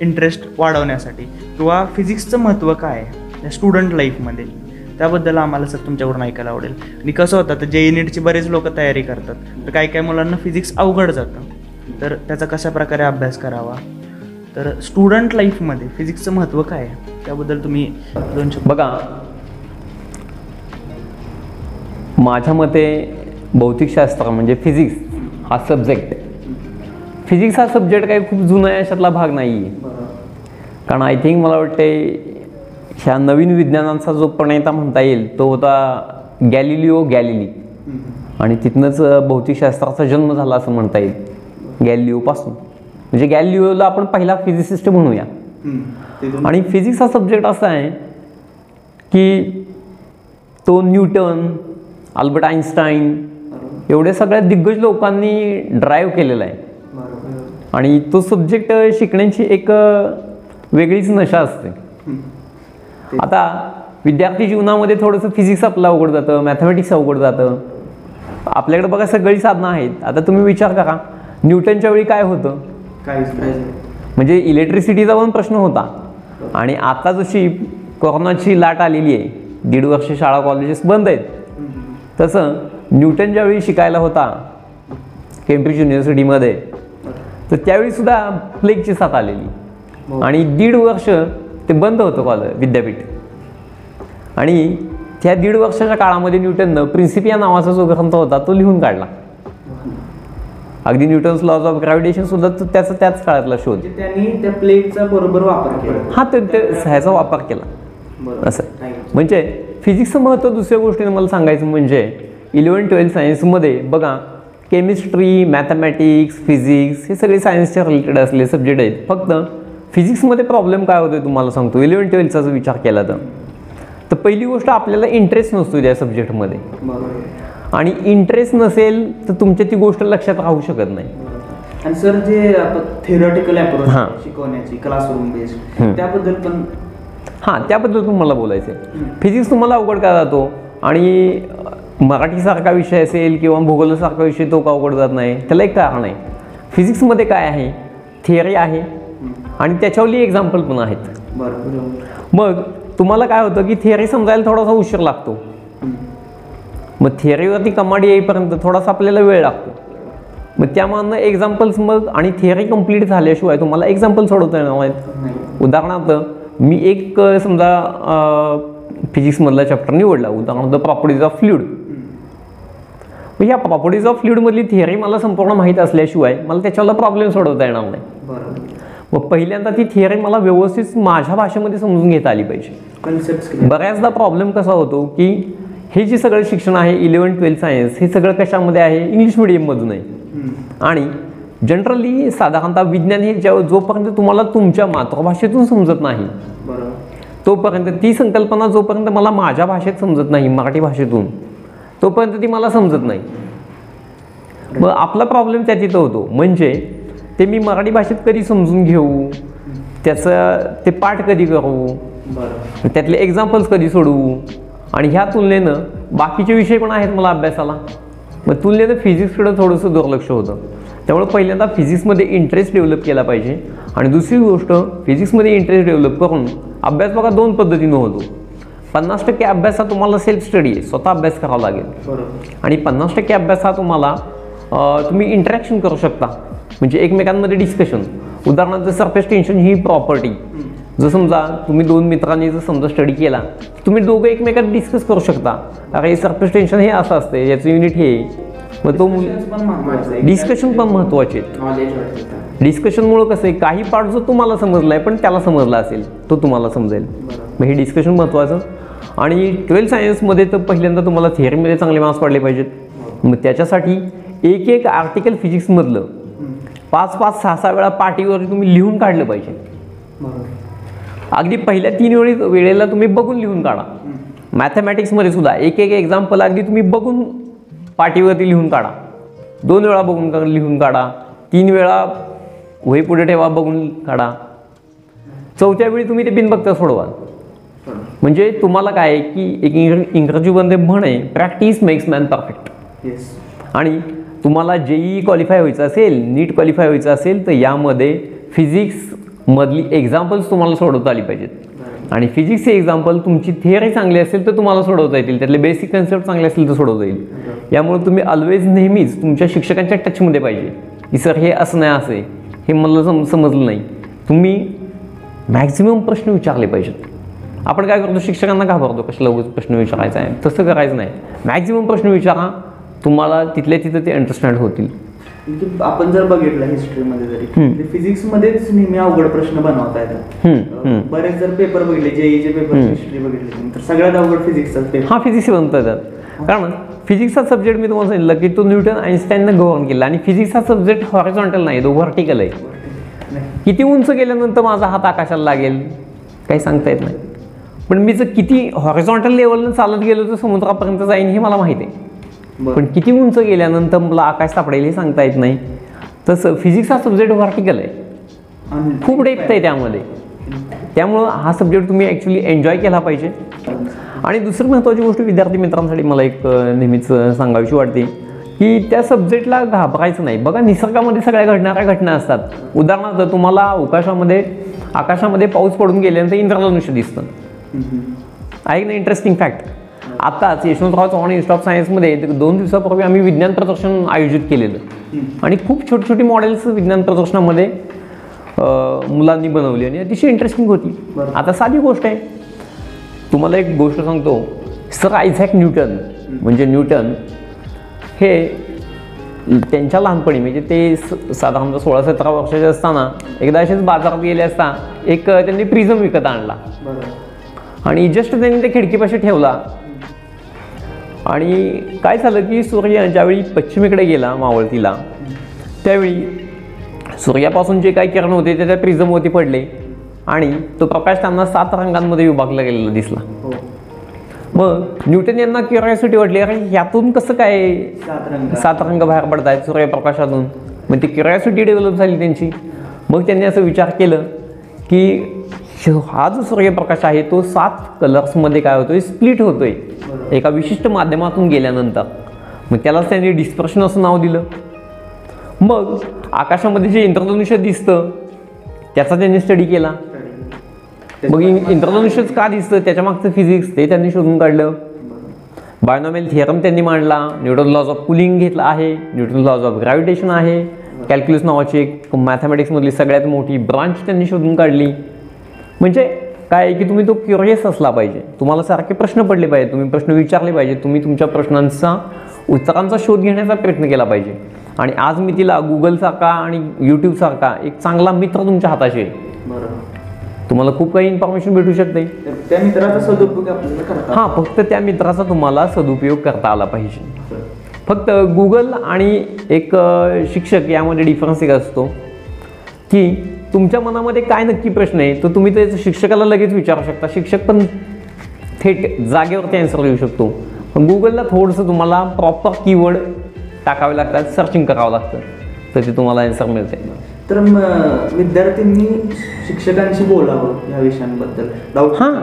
इंटरेस्ट वाढवण्यासाठी किंवा फिजिक्सचं महत्त्व काय आहे? या स्टुडंट लाईफमध्ये त्याबद्दल आम्हाला सर तुमच्याकडून ऐकायला आवडेल. आणि कसं होतं तर जे नीटची बरेच लोक तयारी करतात. तर काही काही मुलांना फिजिक्स अवघड जातं. तर त्याचा कशा प्रकारे अभ्यास करावा? तर स्टुडंट लाईफमध्ये फिजिक्सचं महत्त्व काय आहे? त्याबद्दल तुम्ही दोन बघा माझ्या मते भौतिकशास्त्र म्हणजे फिजिक्स हा सब्जेक्ट फिजिक्स हा सब्जेक्ट काही खूप जुना याच्यातला भाग नाही आहे कारण आय थिंक मला वाटते ह्या नवीन विज्ञानांचा जो प्रणेता म्हणता येईल तो होता गॅलिलिओ गॅलिली. आणि तिथनंच भौतिकशास्त्राचा जन्म झाला असं म्हणता येईल गॅलिलिओपासून म्हणजे गॅलिलिओला आपण पहिला फिजिसिस्ट म्हणूया. आणि फिजिक्स हा सब्जेक्ट असा आहे की तो न्यूटन अल्बर्ट आईन्स्टाईन एवढ्या सगळ्या दिग्गज लोकांनी ड्राईव्ह केलेला आहे. आणि तो सब्जेक्ट शिकण्याची एक वेगळीच नशा असते. आता विद्यार्थी जीवनामध्ये थोडंसं फिजिक्स आपलं अवघड जातं मॅथमॅटिक्स अवघड जातं. आपल्याकडे बघा सगळी साधनं आहेत. आता तुम्ही विचार करा न्यूटनच्या वेळी काय होतं? म्हणजे इलेक्ट्रिसिटीचा पण प्रश्न होता. आणि आता जशी कोरोनाची लाट आलेली आहे दीड वर्ष शाळा कॉलेजेस बंद आहेत. तसं न्यूटन ज्यावेळी शिकायला होता केम्ब्रिज युनिव्हर्सिटीमध्ये तर त्यावेळी सुद्धा प्लेगची साथ आलेली. आणि दीड वर्ष ते बंद होतं कॉलेज विद्यापीठ. आणि त्या दीड वर्षाच्या काळामध्ये न्यूटननं प्रिन्सिप या नावाचा जो ग्रंथ होता तो लिहून काढला. अगदी न्यूटन्स लॉज ऑफ ग्रॅव्हिटेशन सुद्धा तो त्याचा त्याच काळातला शोध. म्हणजे त्यांनी त्या प्लेगचा बरोबर वापर केला. हा ते ते ह्याचा वापर केला. असं. म्हणजे फिजिक्सचं महत्त्व दुसऱ्या गोष्टीने मला सांगायचं म्हणजे इलेवन ट्वेल्थ सायन्समध्ये बघा केमिस्ट्री मॅथमॅटिक्स फिजिक्स हे सगळे सायन्सच्या रिलेटेड असलेले सब्जेक्ट आहेत. फक्त फिजिक्समध्ये प्रॉब्लेम काय होतो तुम्हाला सांगतो. इलेवन ट्वेल्थचा जर विचार केला तर. तर पहिली गोष्ट आपल्याला इंटरेस्ट नसतो त्या सब्जेक्टमध्ये आणि इंटरेस्ट नसेल तर तुमच्या ती गोष्ट लक्षात राहू शकत नाही. आणि सर जे थेरॉटिकल अप्रोच. शिकवण्याची क्लासरूम बेस्ड. त्याबद्दल पण हां त्याबद्दल तुम्हाला बोलायचं आहे. फिजिक्स तुम्हाला अवघड का जातो? आणि मराठीसारखा विषय असेल किंवा भूगोलासारखा विषय तो का अवघड जात नाही? त्याला एक कारण आहे. फिजिक्समध्ये काय आहे? थिअरी आहे. आणि त्याच्यावरली एक्झाम्पल पण आहेत. मग तुम्हाला काय होतं की थिअरी समजायला थोडासा उशीर लागतो. मग थिअरीवरती कमांड येईपर्यंत थोडासा आपल्याला वेळ लागतो. मग त्यामानं एक्झाम्पल्स मग आणि थिअरी कंप्लीट झाल्याशिवाय तुम्हाला एक्झाम्पल सोडवता येणार नाही. उदाहरणार्थ मी एक समजा फिजिक्समधला चॅप्टर निवडला. उदाहरणार्थ प्रॉपर्टीज ऑफ फ्लुइड मग या प्रॉपर्टीज ऑफ फ्लुइडमधली थिअरी मला संपूर्ण माहीत असल्याशिवाय मला त्याच्याला प्रॉब्लेम सोडवता येणार नाही. मग पहिल्यांदा ती थिअरी मला व्यवस्थित माझ्या भाषेमध्ये समजून घेता आली पाहिजे. बऱ्याचदा प्रॉब्लेम कसा होतो की हे जे सगळं शिक्षण आहे इलेवन ट्वेल्थ सायन्स हे सगळं कशामध्ये आहे? इंग्लिश मिडियममधून आहे. आणि जनरली साधारणतः विज्ञान हे जेव्हा जोपर्यंत तुम्हाला तुमच्या मातृभाषेतून समजत नाही तोपर्यंत ती संकल्पना जोपर्यंत मला माझ्या भाषेत समजत नाही मराठी भाषेतून तोपर्यंत ती मला समजत नाही. मग आपला प्रॉब्लेम त्या तिथं होतो. म्हणजे ते मी मराठी भाषेत कधी समजून घेऊ? त्याचं ते पाठ कधी करू? त्यातले एक्झाम्पल्स कधी सोडवू? आणि ह्या तुलनेनं बाकीचे विषय पण आहेत मला अभ्यासाला. मग तुलनेनं फिजिक्सकडं थोडंसं दुर्लक्ष होतं. त्यामुळे पहिल्यांदा फिजिक्समध्ये इंटरेस्ट डेव्हलप केला पाहिजे. आणि दुसरी गोष्ट फिजिक्समध्ये इंटरेस्ट डेव्हलप करून अभ्यास बघा दोन पद्धतीनं होतो. पन्नास टक्के अभ्यास हा तुम्हाला सेल्फ स्टडी आहे. स्वतः अभ्यास करावा लागेल. आणि पन्नास टक्के अभ्यास हा तुम्हाला तुम्ही इंटरॅक्शन करू शकता. म्हणजे एकमेकांमध्ये डिस्कशन उदाहरणार्थ सरफेस टेन्शन ही प्रॉपर्टी जर समजा तुम्ही दोन मित्रांनी जर समजा स्टडी केला तुम्ही दोघं एकमेकात डिस्कस करू शकता. अरे सरफेस टेन्शन हे असं असते याचं युनिट हे. मग तो. डिस्कशन पण वाढतं डिस्कशनमुळं कसं आहे काही पार्ट जो तुम्हाला समजला आहे पण त्याला समजला असेल तो तुम्हाला समजेल. मग हे डिस्कशन महत्त्वाचं आणि ट्वेल्थ सायन्समध्ये तर पहिल्यांदा तुम्हाला थिअरीमध्ये चांगले मार्क्स पडले पाहिजेत. मग त्याच्यासाठी एक एक आर्टिकल फिजिक्समधलं पाच पाच सहा सहा वेळा पाटीवर तुम्ही लिहून काढलं पाहिजे. अगदी पहिल्या तीन वेळी वेळेला तुम्ही बघून लिहून काढा. मॅथमॅटिक्समध्ये सुद्धा एक एक एक्झाम्पल अगदी तुम्ही बघून पाटीवरती लिहून काढा. दोन वेळा बघून का- लिहून काढा. तीन वेळा वही पुढे ठेवा बघून काढा. चौथ्या वेळी तुम्ही ते बिनबघता सोडवा. म्हणजे तुम्हाला काय आहे की एक इंग्र इंग्रजीमध्ये म्हण आहे प्रॅक्टिस मेक्स मॅन परफेक्ट आणि तुम्हाला जेई क्वालिफाय व्हायचं असेल नीट क्वालिफाय व्हायचं असेल तर यामध्ये फिजिक्समधली एक्झाम्पल्स तुम्हाला सोडवता आली पाहिजेत. आणि फिजिक्सचे एक्झाम्पल तुमची थिअरी चांगली असेल तर तुम्हाला सोडवता येतील. त्यातले बेसिक कन्सेप्ट चांगले असेल तर सोडवता येईल. यामुळे तुम्ही ऑलवेज नेहमीच तुमच्या शिक्षकांच्या टचमध्ये पाहिजे. की सर हे असं नाही असं आहे. हे मला सम समजलं नाही. तुम्ही मॅक्झिमम प्रश्न विचारले पाहिजेत. आपण काय करतो? शिक्षकांना घाबरतो कशाला प्रश्न विचारायचा आहे. तसं करायचं नाही. मॅक्झिमम प्रश्न विचारा. तुम्हाला तिथल्या तिथं ते अंडरस्टँड होतील आपण जर बघितलं हिस्ट्रीमध्ये जरी. फिजिक्समध्येच नेहमी अवघड प्रश्न बनवता येतात. बरेच जर पेपर बघितले जेईचे पेपर. हिस्ट्री बघितली तर सगळ्यात अवघड फिजिक्सचाच पेपर हा फिजिक्स बनता येतात कारण फिजिक्सचा सब्जेक्ट मी तुम्हाला सांगितलं की तो न्यूटन आईन्स्टाईननं गव्हर्न केला आणि फिजिक्सचा सब्जेक्ट हॉरिझॉन्टल नाही तो व्हर्टिकल आहे. किती उंच गेल्यानंतर माझा हात आकाशाला लागेल काही सांगता येत नाही पण मी जर किती हॉरिझॉन्टल लेवलनं चालत गेलो तर समुद्रापर्यंत जाईन हे मला माहिती आहे. पण किती उंच गेल्यानंतर मला आकाश सापडेल हे सांगता येत नाही. तसं फिजिक्स हा सब्जेक्ट व्हर्टिकल आहे. खूप डेप्थ आहे त्यामध्ये. त्यामुळं हा सब्जेक्ट तुम्ही ॲक्च्युली एन्जॉय केला पाहिजे. आणि दुसरी महत्त्वाची गोष्ट विद्यार्थी मित्रांसाठी मला एक नेहमीच सांगावीशी वाटते की त्या सब्जेक्टला घाबरायचं नाही. बघा निसर्गामध्ये सगळ्या घडणाऱ्या घटना असतात? उदाहरणार्थ तुम्हाला अवकाशामध्ये आकाशामध्ये पाऊस पडून गेल्यानंतर इंद्रधनुष्य दिसतं. आहे ना इंटरेस्टिंग फॅक्ट आताच यशवंतराव चव्हाण इन्स्टिट्यूट ऑफ सायन्समध्ये दोन दिवसापूर्वी आम्ही विज्ञान प्रदर्शन आयोजित केलेलं. आणि खूप छोटी छोटी मॉडेल्स विज्ञान प्रदर्शनामध्ये मुलांनी बनवली. आणि अतिशय इंटरेस्टिंग होती. आता साधी गोष्ट आहे. तुम्हाला एक गोष्ट सांगतो. सर आयझॅक न्यूटन म्हणजे न्यूटन हे त्यांच्या लहानपणी म्हणजे ते स- साधारणतः सोळा सतरा वर्षाचे असताना एकदा असेच बाजारात गेले असता एक त्यांनी प्रिझम विकत आणला. आणि जस्ट त्यांनी त्या खिडकीपाशी ठेवला. आणि काय झालं की सूर्य ज्यावेळी पश्चिमेकडे गेला मावळतीला त्यावेळी सूर्यापासून जे काही किरण होते ते त्या प्रिझमवरती पडले आणि तो प्रकाश त्यांना सात रंगांमध्ये विभागला गेलेला दिसला. हो. मग न्यूटन यांना क्युरिओसिटी वाटली अरे ह्यातून कसं काय सात रंग बाहेर पडत आहेत सूर्यप्रकाशातून? मग ती क्युरिओसिटी डेव्हलप झाली त्यांची. मग त्यांनी असं विचार केलं की हा जो सूर्यप्रकाश आहे तो सात कलर्समध्ये काय होतोय? स्प्लिट होतोय. एका विशिष्ट माध्यमातून गेल्यानंतर. मग त्यालाच त्यांनी डिस्पर्शन असं नाव दिलं. मग आकाशामध्ये जे इंद्रधनुष्य दिसतं त्याचा त्यांनी स्टडी केला. मग इन- इंद्रधनुष्यच का दिसतं? त्याच्या मागचं फिजिक्स ते त्यांनी शोधून काढलं. बायोनॉमेल थिअरम त्यांनी मांडला. न्यूटन लॉज ऑफ कुलिंग घेतला आहे. न्यूटन लॉज ऑफ ग्रॅव्हिटेशन आहे. कॅल्क्युलस नावाची एक मॅथमॅटिक्समधली सगळ्यात मोठी ब्रांच त्यांनी शोधून काढली. म्हणजे काय आहे की तुम्ही तो क्युरियस असला पाहिजे. तुम्हाला सारखे प्रश्न पडले पाहिजे तुम्ही प्रश्न विचारले पाहिजे तुम्ही तुमच्या प्रश्नांचा उत्तरांचा शोध घेण्याचा प्रयत्न केला पाहिजे. आणि आज मी तिला गुगलसारखा आणि यूट्यूबसारखा एक चांगला मित्र तुमच्या हाताशी आहे. तुम्हाला खूप काही इन्फॉर्मेशन भेटू शकते. त्या मित्राचा सदुपयोग हां फक्त त्या मित्राचा तुम्हाला सदुपयोग करता आला पाहिजे. फक्त गुगल आणि एक शिक्षक यामध्ये डिफरन्स एक असतो की तुमच्या मनामध्ये काय नक्की प्रश्न आहे तर तुम्ही ते शिक्षकाला लगेच विचारू शकता. शिक्षक पण थेट जागेवरती आन्सर देऊ शकतो. पण गुगलला थोडंसं तुम्हाला प्रॉपर कीवर्ड टाकावे लागतात सर्चिंग करावं लागतं. तर ते तुम्हाला आन्सर मिळते. तर मग विद्यार्थ्यांनी शिक्षकांशी बोलावं या विषयांबद्दल. डाऊट हां.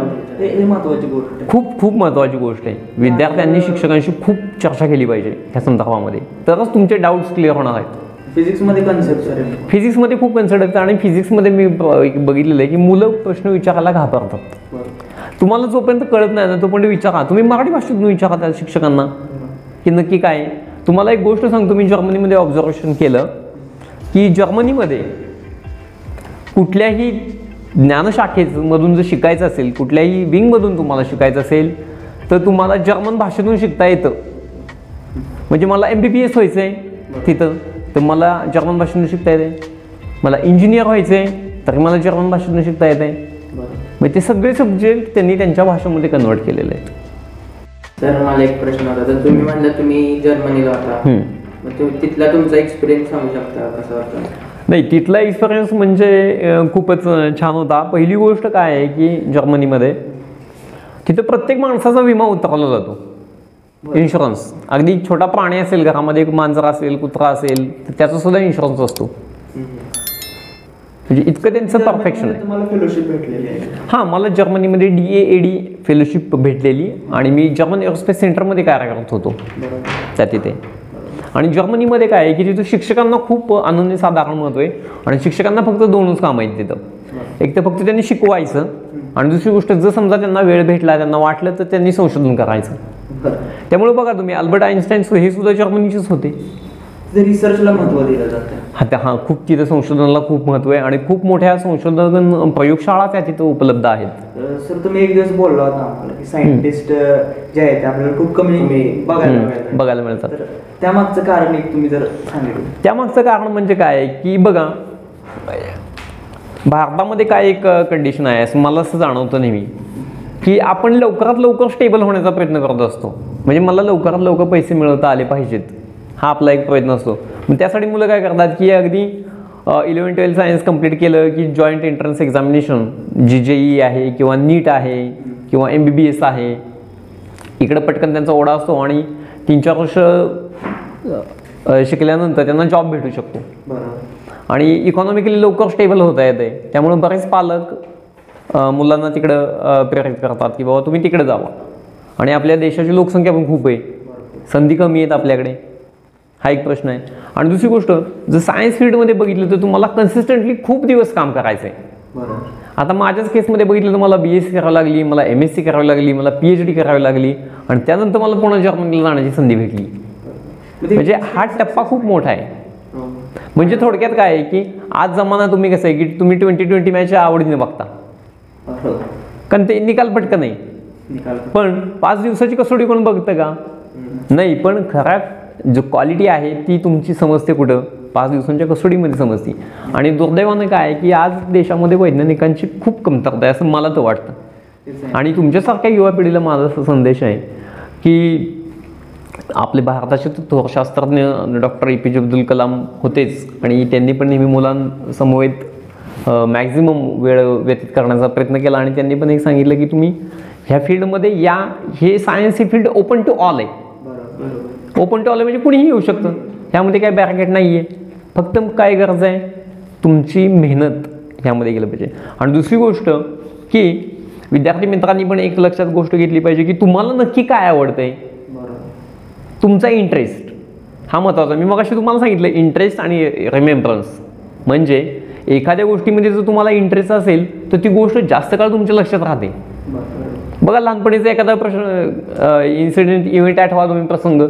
हे महत्वाची गोष्ट खूप खूप महत्त्वाची गोष्ट आहे. विद्यार्थ्यांनी शिक्षकांशी खूप चर्चा केली पाहिजे ह्या संदर्भामध्ये. तरच तुमचे डाऊट्स क्लिअर होणार आहेत. फिजिक्समध्ये कन्सेप्ट सर आहे. फिजिक्समध्ये खूप कन्सर्ट आहेत आणि फिजिक्समध्ये मी बघितलेलं आहे की मुलं प्रश्न विचारायला घाबरतात. बरं. तुम्हाला जोपर्यंत कळत नाही ना तोपर्यंत विचारा. तुम्ही मराठी भाषेतून विचारा त्या शिक्षकांना. की नक्की काय. तुम्हाला एक गोष्ट सांगतो मी जर्मनीमध्ये ऑब्झर्वेशन केलं की जर्मनीमध्ये कुठल्याही ज्ञानशाखेमधून जर शिकायचं असेल कुठल्याही विंगमधून तुम्हाला शिकायचं असेल तर तुम्हाला जर्मन भाषेतून शिकता येतं. म्हणजे मला एम बी बी एस व्हायचं आहे तिथं. तर मला जर्मन भाषेतून शिकता येते. मला इंजिनियर व्हायचं आहे तरी मला जर्मन भाषेतून शिकता येते. मग ते सगळे सब्जेक्ट त्यांनी त्यांच्या भाषेमध्ये कन्वर्ट केलेले आहेत. तर मला एक प्रश्न होता तर तुम्ही म्हणलं तुम्ही जर्मनीला होता. तिथला तुमचा एक्सपिरियन्स सांगू शकता कसा होता नाही तिथला एक्सपिरियन्स म्हणजे खूपच छान होता. पहिली गोष्ट काय आहे की जर्मनीमध्ये तिथं प्रत्येक माणसाचा विमा उतरवला जातो. इन्शुरन्स अगदी छोटा प्राणी असेल घरामध्ये एक मांजर असेल कुत्रा असेल तर त्याचा सुद्धा इन्शुरन्स असतो. म्हणजे इतकं त्यांचं परफेक्शन आहे. तुम्हाला फेलोशिप भेटलेली आहे. हां मला जर्मनीमध्ये D A A D fellowship भेटलेली आणि मी जर्मन एरोस्पेस सेंटरमध्ये कार्यरत होतो. त्या तिथे. आणि जर्मनीमध्ये काय आहे की तिथं शिक्षकांना खूप अनन्य साधारण महत्त्व आहे. आणि शिक्षकांना फक्त दोनच काम आहेत तिथं. एक तर फक्त त्यांनी शिकवायचं आणि दुसरी गोष्ट जर समजा त्यांना वेळ भेटला त्यांना वाटलं तर त्यांनी संशोधन करायचं. त्यामुळे बघा तुम्ही अल्बर्ट आईन्स्टाईन हे सुद्धा जर्मनीचेच होते. रिसर्चला महत्त्व दिलं जातं. हा त्या हां खूप तिथं संशोधनाला खूप महत्त्व आहे आणि खूप मोठ्या संशोधन प्रयोगशाळा त्या तिथं उपलब्ध आहेत. सर तुम्ही एक दिवस बोलला होता आम्हाला की सायंटिस्ट जे आहेत ते आपल्याला खूप कमी बघायला मिळतात. बघायला मिळतात. तर त्यामागचं कारण एक तुम्ही जर सांगितलं. त्यामागचं कारण म्हणजे काय आहे की बघा भारतामध्ये काय एक कंडिशन आहे असं मला असं जाणवतं नेहमी. की आपण लवकरात लवकर स्टेबल होण्याचा प्रयत्न करत असतो. म्हणजे मला लवकरात लवकर पैसे मिळवता आले पाहिजेत. हा आपला एक प्रयत्न असतो. मग त्यासाठी मुलं काय करतात की अगदी इलेवन ट्वेल्थ सायन्स कंप्लीट केलं की जॉईंट एंट्रन्स एक्झामिनेशन जी जे ई आहे किंवा नीट आहे किंवा एम बी बी एस आहे. इकडं पटकन त्यांचा ओढा असतो आणि तीन चार वर्ष शिकल्यानंतर त्यांना जॉब भेटू शकतो. आणि इकॉनॉमिकली लवकर स्टेबल होता येते त्यामुळे बरेच पालक मुलांना तिकडं प्रेरित करतात की बाबा तुम्ही तिकडे जावा. आणि आपल्या देशाची लोकसंख्या पण खूप आहे. संधी कमी आहेत आपल्याकडे. हा एक प्रश्न आहे. आणि दुसरी गोष्ट जर सायन्स फील्डमध्ये बघितलं तर तुम्हाला कन्सिस्टंटली खूप दिवस काम करायचं आहे आता माझ्याच केसमध्ये बघितलं तर मला बी एस सी करावी लागली मला एम एस सी करावी लागली मला पी एच डी करावी लागली आणि त्यानंतर मला पुन्हा जर्मनीला जाण्याची संधी भेटली. म्हणजे हा टप्पा खूप मोठा आहे. हो. म्हणजे थोडक्यात काय आहे की आज जमाना तुम्ही कसं आहे की तुम्ही ट्वेंटी ट्वेंटी मॅच आवडीने बघता. कारण ते निकाल पटकन नाही. निकाल पण पाच दिवसाची कसोटी कोण बघतं का? नाही पण खरा जो क्वालिटी आहे ती तुमची समजते कुठं? पाच दिवसांच्या कसोटीमध्ये समजते. आणि दुर्दैवानं काय आहे की आज देशामध्ये वैज्ञानिकांची खूप कमतरता आहे असं मला तर वाटतं. आणि तुमच्यासारख्या युवा पिढीला माझा असा संदेश आहे की आपले भारताचे थोर शास्त्रज्ञ डॉक्टर ए पी जे अब्दुल कलाम होतेच. आणि त्यांनी पण नेहमी मुलांसमवेत मॅक्झिमम वेळ व्यतीत करण्याचा प्रयत्न केला आणि त्यांनी पण एक सांगितलं की तुम्ही ह्या फील्डमध्ये या हे सायन्स ही फील्ड ओपन टू ऑल आहे. ओपन टू ऑल म्हणजे कुणीही येऊ शकतं. ह्यामध्ये काय बॅरकेट नाही आहे फक्त काय गरज आहे? तुमची मेहनत ह्यामध्ये गेलं पाहिजे. आणि दुसरी गोष्ट की विद्यार्थी मित्रांनी पण एक लक्षात गोष्ट घेतली पाहिजे की तुम्हाला नक्की काय आवडतंय? तुमचा इंटरेस्ट हा महत्त्वाचा मी मगाशी तुम्हाला सांगितलं इंटरेस्ट आणि रिमेम्बरन्स म्हणजे एखाद्या गोष्टीमध्ये जर तुम्हाला इंटरेस्ट असेल तर ती गोष्ट जास्त काळ तुमच्या लक्षात राहते. बघा लहानपणीचा एखादा प्रश्न इन्सिडेंट इव्हेंट आठवा तुम्ही प्रसंग.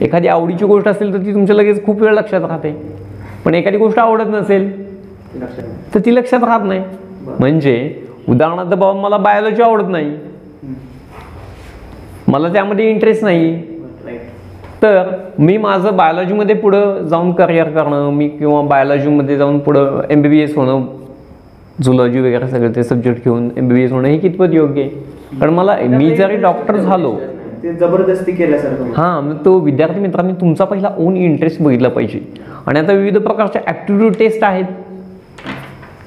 एखादी आवडीची गोष्ट असेल तर ती तुमच्या लगेच खूप वेळ लक्षात राहते. पण एखादी गोष्ट आवडत नसेल. तर ती लक्षात राहत नाही. म्हणजे उदाहरणार्थ बाबा मला बायोलॉजी आवडत नाही. मला त्यामध्ये इंटरेस्ट नाही तर मी माझं बायोलॉजीमध्ये पुढं जाऊन करिअर करणं मी किंवा बायोलॉजीमध्ये जाऊन पुढं एम बी बी एस होणं झुलॉजी वगैरे सगळे ते सब्जेक्ट घेऊन एम बी बी एस होणं हे कितपत योग्य आहे? कारण मला मी जरी डॉक्टर झालो ते जबरदस्ती केल्यासारखं. हां मग तो विद्यार्थी मित्रांनी तुमचा पहिला ओन इंटरेस्ट बघितला पाहिजे. आणि आता विविध प्रकारच्या ॲप्टिट्यूड टेस्ट आहेत.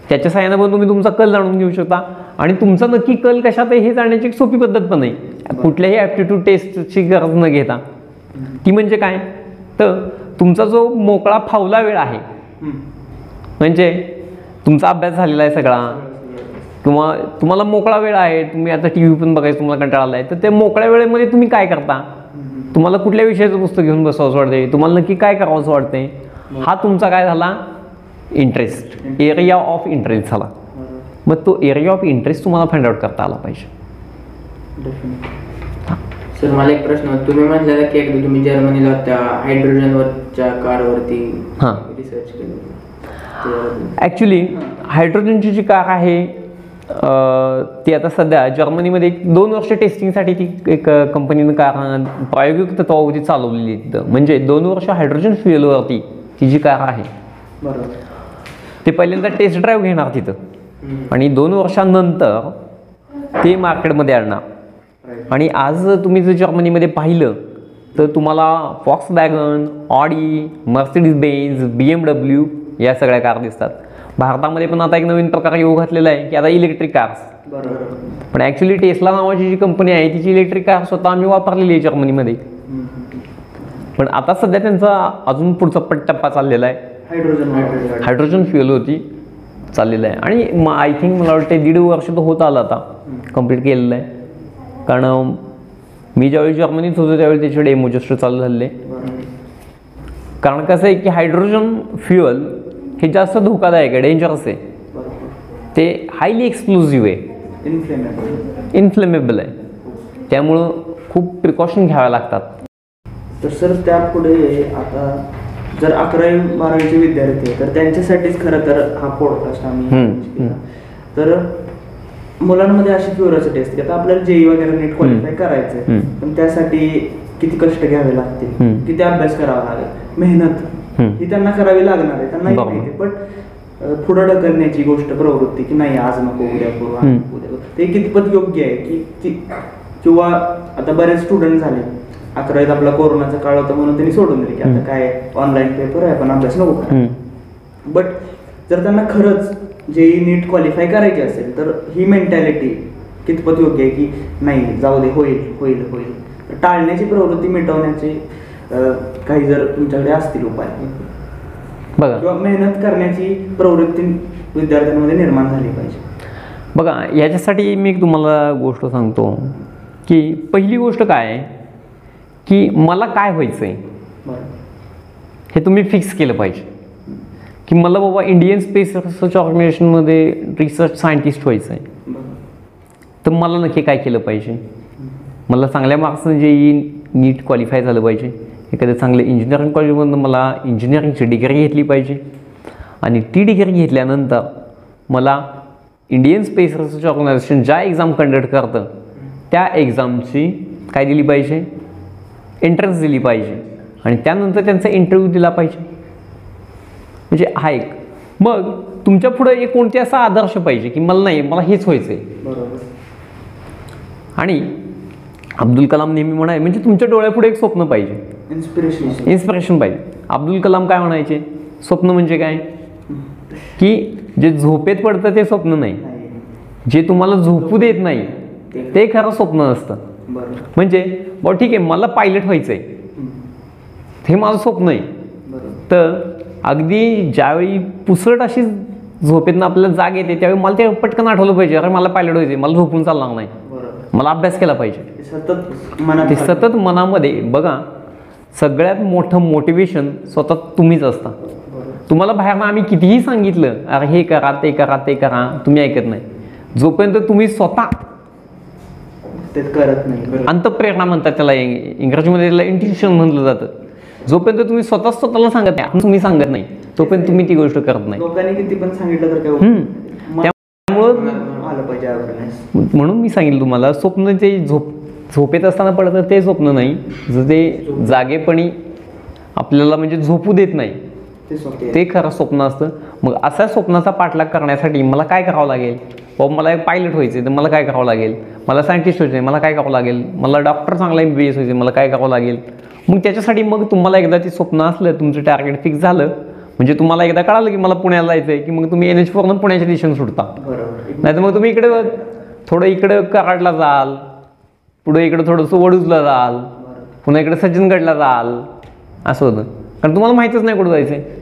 त्याच्या सहाय्यानं पण तुम्ही तुमचा कल जाणून घेऊ शकता. आणि तुमचा नक्की कल कशात आहे हे जाणण्याची एक सोपी पद्धत पण आहे. कुठल्याही ॲप्टिट्यूड टेस्टची गरज न घेता. ती म्हणजे काय? तर तुमचा जो मोकळा फावला वेळ आहे. म्हणजे तुमचा अभ्यास झालेला आहे सगळा किंवा तुम्हाला मोकळा वेळ आहे तुम्ही आता टी व्ही पण बघायचं तुम्हाला कंटाळा आला आहे तर त्या मोकळ्या वेळेमध्ये तुम्ही काय करता? तुम्हाला कुठल्या विषयाचं पुस्तक घेऊन बसावंसं वाटते तुम्हाला नक्की काय करावंसं वाटते हा तुमचा काय झाला? इंटरेस्ट एरिया ऑफ इंटरेस्ट झाला. मग तो एरिया ऑफ इंटरेस्ट तुम्हाला फाइंड आउट करता आला पाहिजे. सर मला एक प्रश्न होता. तुम्ही म्हणलेला की एकदा तुम्ही जर्मनीला त्या हायड्रोजनवरच्या कारवरती हां. रिसर्च केलं होतं. ॲक्च्युली हायड्रोजनची जी कार आहे अं, ती आता सध्या जर्मनीमध्ये एक दोन वर्ष टेस्टिंगसाठी ती एक कंपनीनं कार प्रायोगिक तत्वावरती चालवलेली आहे तिथं म्हणजे दोन वर्ष हायड्रोजन फ्युएलवरती ती जी कार आहे बरोबर ते पहिल्यांदा टेस्ट ड्राईव्ह घेणार तिथं हम्म. आणि दोन वर्षांनंतर ते मार्केटमध्ये आणणार आणि आज तुम्ही जर जर्मनीमध्ये पाहिलं तर तुम्हाला Volkswagen Audi Mercedes Benz B M W या सगळ्या कार दिसतात. भारतामध्ये पण आता एक नवीन प्रकार येऊ घातलेला आहे की आता इलेक्ट्रिक कार्स पण ॲक्च्युली टेस्ला नावाची जी कंपनी आहे तिची इलेक्ट्रिक कार स्वतः आम्ही वापरलेली आहे जर्मनीमध्ये. पण आता सध्या त्यांचा अजून पुढचा टप्पा चाललेला आहे. हायड्रोजन फ्युएल होती चाललेलं आहे. आणि आय थिंक मला वाटते दीड वर्ष तो होत आला आता. कंप्लीट केलेलं आहे. कारण मी ज्यावेळी जर्मनीत होतो त्यावेळी त्याचे डेमो जस्ट चालू बरोबर कारण कसं आहे की हायड्रोजन फ्युअल हे जास्त धोकादायक आहे डेंजरस आहे. ते हायली एक्सक्लुझिव्ह आहे. इन्फ्लेमेबल इन्फ्लेमेबल आहे. त्यामुळं खूप प्रिकॉशन घ्याव्या लागतात. तर सर त्यापुढे आता जर अकरावी बारावीचे विद्यार्थी आहे तर त्यांच्यासाठीच खरं तर हा पॉडकास्ट आम्ही केला. तर मुलांमध्ये अशी क्युरियोसिटी असते की आता आपल्याला जेई वगैरे नीट क्वालिफाय. करायचंय. पण त्यासाठी किती कष्ट घ्यावे लागतील. किती अभ्यास करावा लागेल मेहनत. ही त्यांना करावी लागणार आहे त्यांना. माहिती पण पुढे ढकलण्याची गोष्ट प्रवृत्ती की नाही आज नको उद्या करू उद्या. ते कितपत योग्य आहे की किंवा आता बरेच स्टुडंट झाले अकरावीत आपला कोरोनाचा काळ होता म्हणून त्यांनी सोडून दिले की आता. काय ऑनलाईन पेपर आहे पण अभ्यास नको. बट जर त्यांना खरंच जेई नीट क्वालिफाय करायची असेल तर ही मेंटॅलिटी कितपत योग्य आहे की नाही जाऊ दे होईल होईल होईल. तर टाळण्याची प्रवृत्ती मिटवण्याचे काही जर तुमच्याकडे असतील उपाय. बघा. किंवा मेहनत करण्याची प्रवृत्ती विद्यार्थ्यांमध्ये निर्माण झाली पाहिजे. बघा याच्यासाठी मी तुम्हाला गोष्ट सांगतो की पहिली गोष्ट काय आहे? की मला काय व्हायचं आहे हे तुम्ही फिक्स केलं पाहिजे. की मला बाबा इंडियन स्पेस रिसर्च ऑर्गनायझेशनमध्ये रिसर्च सायंटिस्ट व्हायचं आहे तर मला नक्की काय केलं पाहिजे? मला चांगल्या मार्क्सनं जे नीट क्वालिफाय झालं पाहिजे. एखाद्या चांगल्या इंजिनिअरिंग कॉलेजमधून मला इंजिनिअरिंगची डिग्री घेतली पाहिजे. आणि ती डिग्री घेतल्यानंतर मला इंडियन स्पेस रिसर्च ऑर्गनायझेशन ज्या एक्झाम कंडक्ट करतं त्या एक्झामची काय दिली पाहिजे? एंट्रन्स दिली पाहिजे. आणि त्यानंतर त्यांचा इंटरव्ह्यू दिला पाहिजे. म्हणजे हा एक. मग तुमच्यापुढे एक कोणते असा आदर्श पाहिजे की मला नाही मला हेच व्हायचं आहे बरोबर. आणि अब्दुल कलाम नेहमी म्हणाय म्हणजे तुमच्या डोळ्यापुढे एक स्वप्न पाहिजे. इन्स्पिरेशन इन्स्पिरेशन पाहिजे. अब्दुल कलाम काय म्हणायचे? स्वप्न म्हणजे काय? की जे झोपेत पडतं ते स्वप्न नाही. जे तुम्हाला झोपू देत नाही ते खरं स्वप्न असतं म्हणजे बरं ठीक आहे मला पायलट व्हायचं आहे. हे माझं स्वप्न आहे. तर अगदी ज्यावेळी पुसट अशी झोपेतनं आपल्याला जाग येते त्यावेळी मला ते पटकन आठवलं पाहिजे. अरे मला पायलट व्हायचं मला झोपून चालणार नाही. मला अभ्यास केला पाहिजे. सतत ते सतत मनामध्ये बघा सगळ्यात मोठं मोटिवेशन स्वतः तुम्हीच असता. तुम्हाला बाहेरनं आम्ही कितीही सांगितलं अरे हे करा ते करा ते करा तुम्ही ऐकत नाही. जोपर्यंत तुम्ही स्वतः ते करत नाही अंतप्रेरणा म्हणतात त्याला इंग- इंग्रजीमध्ये त्याला इंट्युशन म्हटलं जातं. जोपर्यंत तुम्ही स्वतः स्वतःला सांगत नाही तुम्ही सांगत नाही. तोपर्यंत तुम्ही ती गोष्ट करत नाही. लोकांनी किती पण सांगितलं तर काय उपयोग हम्म. नाही. मग त्यामुळं आलं पाहिजे अवेअरनेस म्हणून मी सांगितलं तुम्हाला स्वप्न ते झोप झोपेत असताना पडतं ते स्वप्न नाही. जर ते जागेपणी आपल्याला म्हणजे झोपू देत नाही. ते खरं स्वप्न असतं. मग अशा स्वप्नाचा पाठलाग करण्यासाठी मला काय करावं लागेल? बाबा मला एक पायलट व्हायचं तर मला काय करावं लागेल? मला सायंटिस्ट व्हायचं मला काय करावं लागेल? मला डॉक्टर चांगला एम बी एस व्हायचं मला काय करावं लागेल? मग त्याच्यासाठी मग तुम्हाला एकदा ते स्वप्न असलं तुमचं टार्गेट फिक्स झालं म्हणजे तुम्हाला एकदा कळालं की मला पुण्याला जायचं आहे की मग तुम्ही एन एच फोरनं पुण्याच्या दिशेने सुटता नाही तर मग तुम्ही इकडे थोडं इकडं कराडला जाल पुढे इकडं थोडंसं वडूजला जाल पुन्हा इकडे सज्जनगडला जाल असं होतं. कारण तुम्हाला माहीतच नाही कुठं जायचं आहे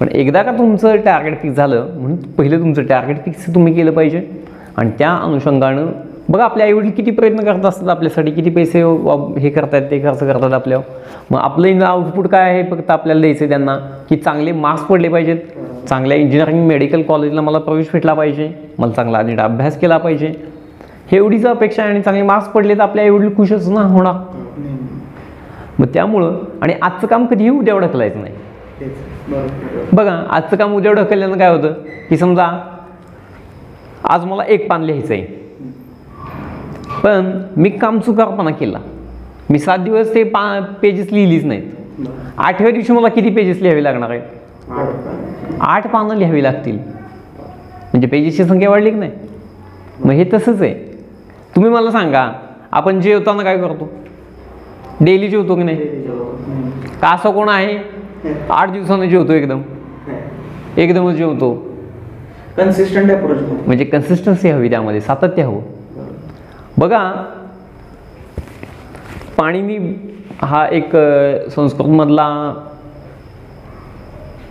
पण एकदा का तुमचं टार्गेट फिक्स झालं म्हणून पहिलं तुमचं टार्गेट फिक्स तुम्ही केलं पाहिजे. आणि त्या अनुषंगानं बघा आपले आईवडील किती प्रयत्न करत असतात आपल्यासाठी. किती पैसे हे करतात ते खर्च करतात आपल्यावर. मग आपलं आउटपुट काय आहे? फक्त आपल्याला द्यायचं आहे त्यांना. की चांगले मार्क्स पडले पाहिजेत. चांगल्या इंजिनिअरिंग मेडिकल कॉलेजला मला प्रवेश भेटला पाहिजे. मला चांगला नीट अभ्यास केला पाहिजे. हे एवढीच अपेक्षा आहे आणि चांगले मार्क्स पडले तर आपले आईवडील खुशच ना होणार. मग त्यामुळं आणि आजचं काम कधीही उद्या ढकलायचं नाही. बघा आजचं काम उद्या ढकलल्यानं काय होतं? की समजा आज मला एक पान लिहायचं आहे पण मी काम चुकारपणा केला. मी सात दिवस ते पा पेजेस लिहिलीच नाहीत. आठव्या दिवशी मला किती पेजेस लिहावे लागणार आहेत? आठ. पानं लिहावी लागतील. म्हणजे पेजेसची संख्या वाढली की नाही? मग हे तसंच आहे. तुम्ही मला सांगा आपण जेवताना काय करतो? डेली जेवतो की नाही? का असं कोण आहे? आठ दिवसानं जेवतो एकदम. एकदमच जेवतो. कन्सिस्टंट अप्रोच म्हणजे कन्सिस्टन्सी हवी त्यामध्ये सातत्य हवं. बघा पाणिनी हा एक संस्कृतमधला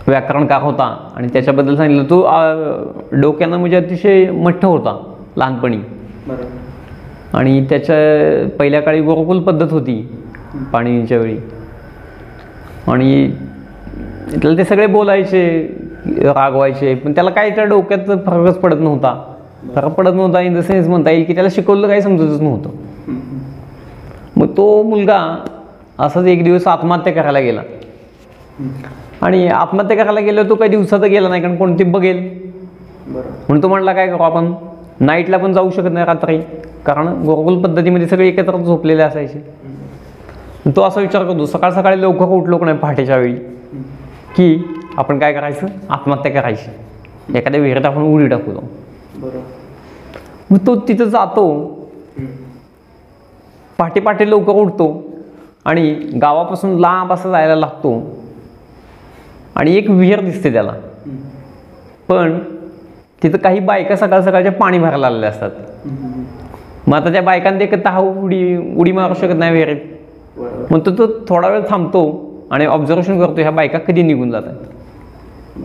व्याकरणकार होता आणि त्याच्याबद्दल सांगितलं. तो डोक्यानं म्हणजे अतिशय मठ्ठ होता लहानपणी. आणि त्याच्या पहिल्या काळी गुरुकुल पद्धत होती पाणीच्या वेळी. आणि त्याला ते सगळे बोलायचे रागवायचे पण त्याला काय त्या डोक्यात फरकच पडत नव्हता. फरक पडत नव्हता इन द सेन्स म्हणता येईल की त्याला शिकवलं काही समजतच नव्हतं. मग तो मुलगा असाच एक दिवस आत्महत्या करायला गेला. आणि आत्महत्या करायला गेलो तो काही दिवसात गेला नाही कारण कोणती बघेल. म्हणून तो म्हणला काय करू आपण? नाईटला पण जाऊ शकत नाही रात्री. कारण गुरुकुल पद्धतीमध्ये सगळे एकत्र झोपलेले असायचे. तो असा विचार करतो सकाळ सकाळी लवकर उठलो नाही पहाटेच्या वेळी? की आपण काय करायचं? आत्महत्या करायची. एखाद्या विहिरीत आपण उडी टाकू जाऊ. मग तो तिथं जातो. पहाटे पहाटे लवकर उठतो आणि गावापासून लांब असं जायला लागतो. आणि एक विहीर दिसते त्याला. पण तिथं काही बायका सकाळ सकाळच्या पाणी भरायला आलेल्या असतात. मग आता त्या बायकांना देखत हा उडी उडी मारू शकत नाही विहिरीत. मग तो तो थोडा वेळ थांबतो आणि ऑब्झर्वेशन करतो ह्या बायका कधी निघून जात आहेत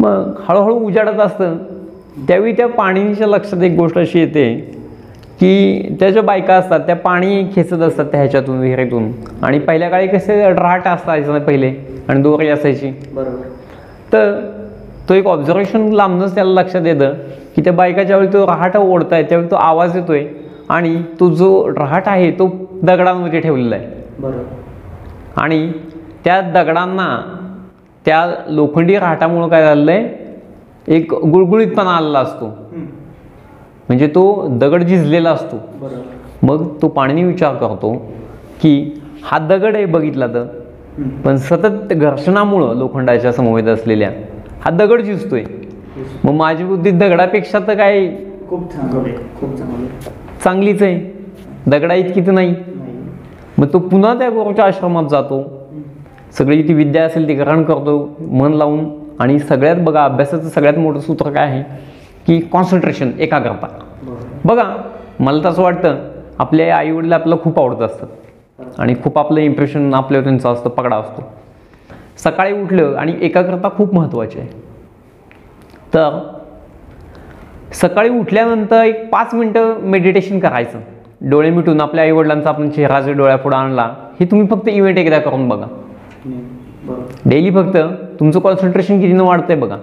मग हळूहळू उजाडत असतं. त्यावेळी त्या पाणीच्या लक्षात एक गोष्ट अशी येते की त्या ज्या बायका असतात त्या पाणी खेचत असतात त्या ह्याच्यातून विहिरीतून. आणि पहिल्या काळी कसे ड्राट असायचं पहिले आणि दोरी असायची. बरोबर. तर तो एक ऑब्झर्वेशन लांबनंच त्याला लक्षात येतं की त्या बायका ज्यावेळी तो रहाट ओढत आहे त्यावेळी तो आवाज येतोय आणि तो जो रहाट आहे तो दगडांमध्ये ठेवलेला आहे. बरोबर. आणि त्या दगडांना त्या लोखंडी राहाटामुळं काय झालेलं आहे? एक गुळगुळीतपणा आलेला असतो. म्हणजे तो दगड झिजलेला असतो. मग तो पाणीने विचार करतो की हा दगड आहे बघितला तर. पण सतत घर्षणामुळं लोखंडाच्या समवेत असलेल्या हा दगड झिजतोय. मग माझी बुद्धी दगडापेक्षा तर काय खूप खूप चांगलं चांगलीच आहे. दगडा इतकी तर नाही. नाही. मग तो पुन्हा त्या गुरुच्या आश्रमात जातो. सगळी ती विद्या असेल ती ग्रहण करतो. मन लावून आणि सगळ्यात बघा अभ्यासाचं सगळ्यात मोठं सूत्र काय आहे? की कॉन्सन्ट्रेशन एकाग्रता. बघा मला तर असं वाटतं आपल्या आईवडील आपल्याला खूप आवडत असतात. आणि खूप आपलं इम्प्रेशन आपल्यावर त्यांचं असतं पकडा असतो. सकाळी उठलं आणि एकाग्रता खूप महत्त्वाची आहे. तर सकाळी उठल्यानंतर एक पाच मिनटं मेडिटेशन करायचं. डोळे मिटून आपल्या आईवडिलांचा आपण चेहरा जर डोळ्यापुढं आणला हे तुम्ही फक्त इव्हेंट एकदा करून बघा. डेली फक्त तुमचं कॉन्सन्ट्रेशन कितीनं वाढतंय बघा.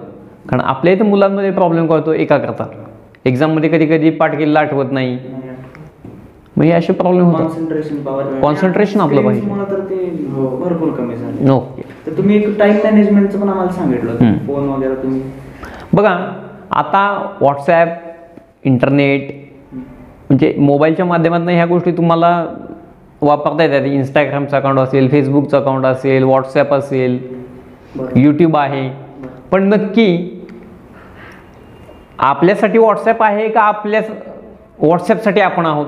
कारण आपल्या इथं मुलांमध्ये प्रॉब्लेम कळतो एकाग्रता एक्झाममध्ये कधी कधी पाठ केलेलं आठवत नाही. मग हे असे प्रॉब्लेम होतात. कॉन्सन्ट्रेशन आपलं पाहिजे. नो तर तुम्ही एक टाइम मॅनेजमेंटचं पण आम्हाला सांगितलं. फोन वगैरे तुम्ही. बघा आता व्हॉट्सॲप इंटरनेट म्हणजे मोबाईलच्या माध्यमातून ह्या गोष्टी तुम्हाला वापरता येतात. इंस्टाग्रामचं अकाउंट असेल फेसबुकचं अकाउंट असेल व्हॉट्सॲप असेल यूट्यूब आहे. पण नक्की आपल्यासाठी व्हॉट्सॲप आहे का आपल्या व्हॉट्सॲपसाठी आपण आहोत?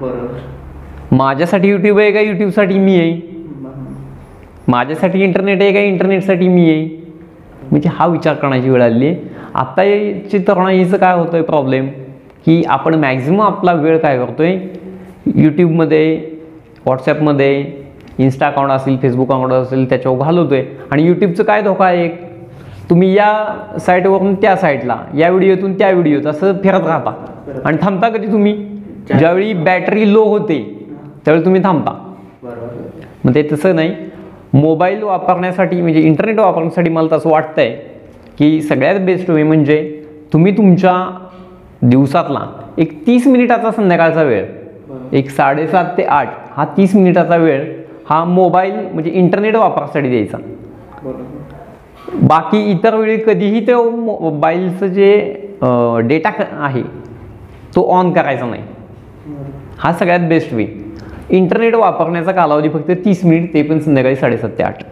बरोबर माझ्यासाठी यूट्यूब आहे का? यूट्यूबसाठी मी आहे. माझ्यासाठी इंटरनेट आहे का? इंटरनेटसाठी मी आहे. म्हणजे हा विचार करण्याची वेळ आलेली आहे आत्ताची तरुणाईचं काय होतं आहे प्रॉब्लेम की आपण मॅक्झिमम आपला वेळ काय करतो आहे यूट्यूबमध्ये व्हॉट्सॲपमध्ये इन्स्टा अकाउंट असेल फेसबुक अकाउंट असेल त्याच्यावर घालवतो आहे आणि यूट्यूबचं काय धोका आहे एक? तुम्ही या साईटवरून त्या साईटला या व्हिडिओतून त्या व्हिडिओत असं फिरत राहता. आणि थांबता कधी तुम्ही? ज्यावेळी बॅटरी लो होते त्यावेळी तुम्ही थांबता. मग ते तसं नाही. मोबाईल वापरण्यासाठी म्हणजे इंटरनेट वापरण्यासाठी मला तसं वाटतं आहे की सगळ्यात बेस्ट वे म्हणजे तुम्ही तुमच्या दिवसातला एक तीस मिनिटाचा संध्याकाळचा वेळ एक साडेसात ते आठ हा तीस मिनिटाचा वेळ हा मोबाईल म्हणजे इंटरनेट वापरासाठी द्यायचा. बाकी इतर वेळी कधीही ते मोबाईलचं जे डेटा आहे तो ऑन करायचा नाही. हा सगळ्यात बेस्ट वे. इंटरनेट वापरण्याचा कालावधी फक्त तीस मिनिट ते पण संध्याकाळी साडेसात ते आठ.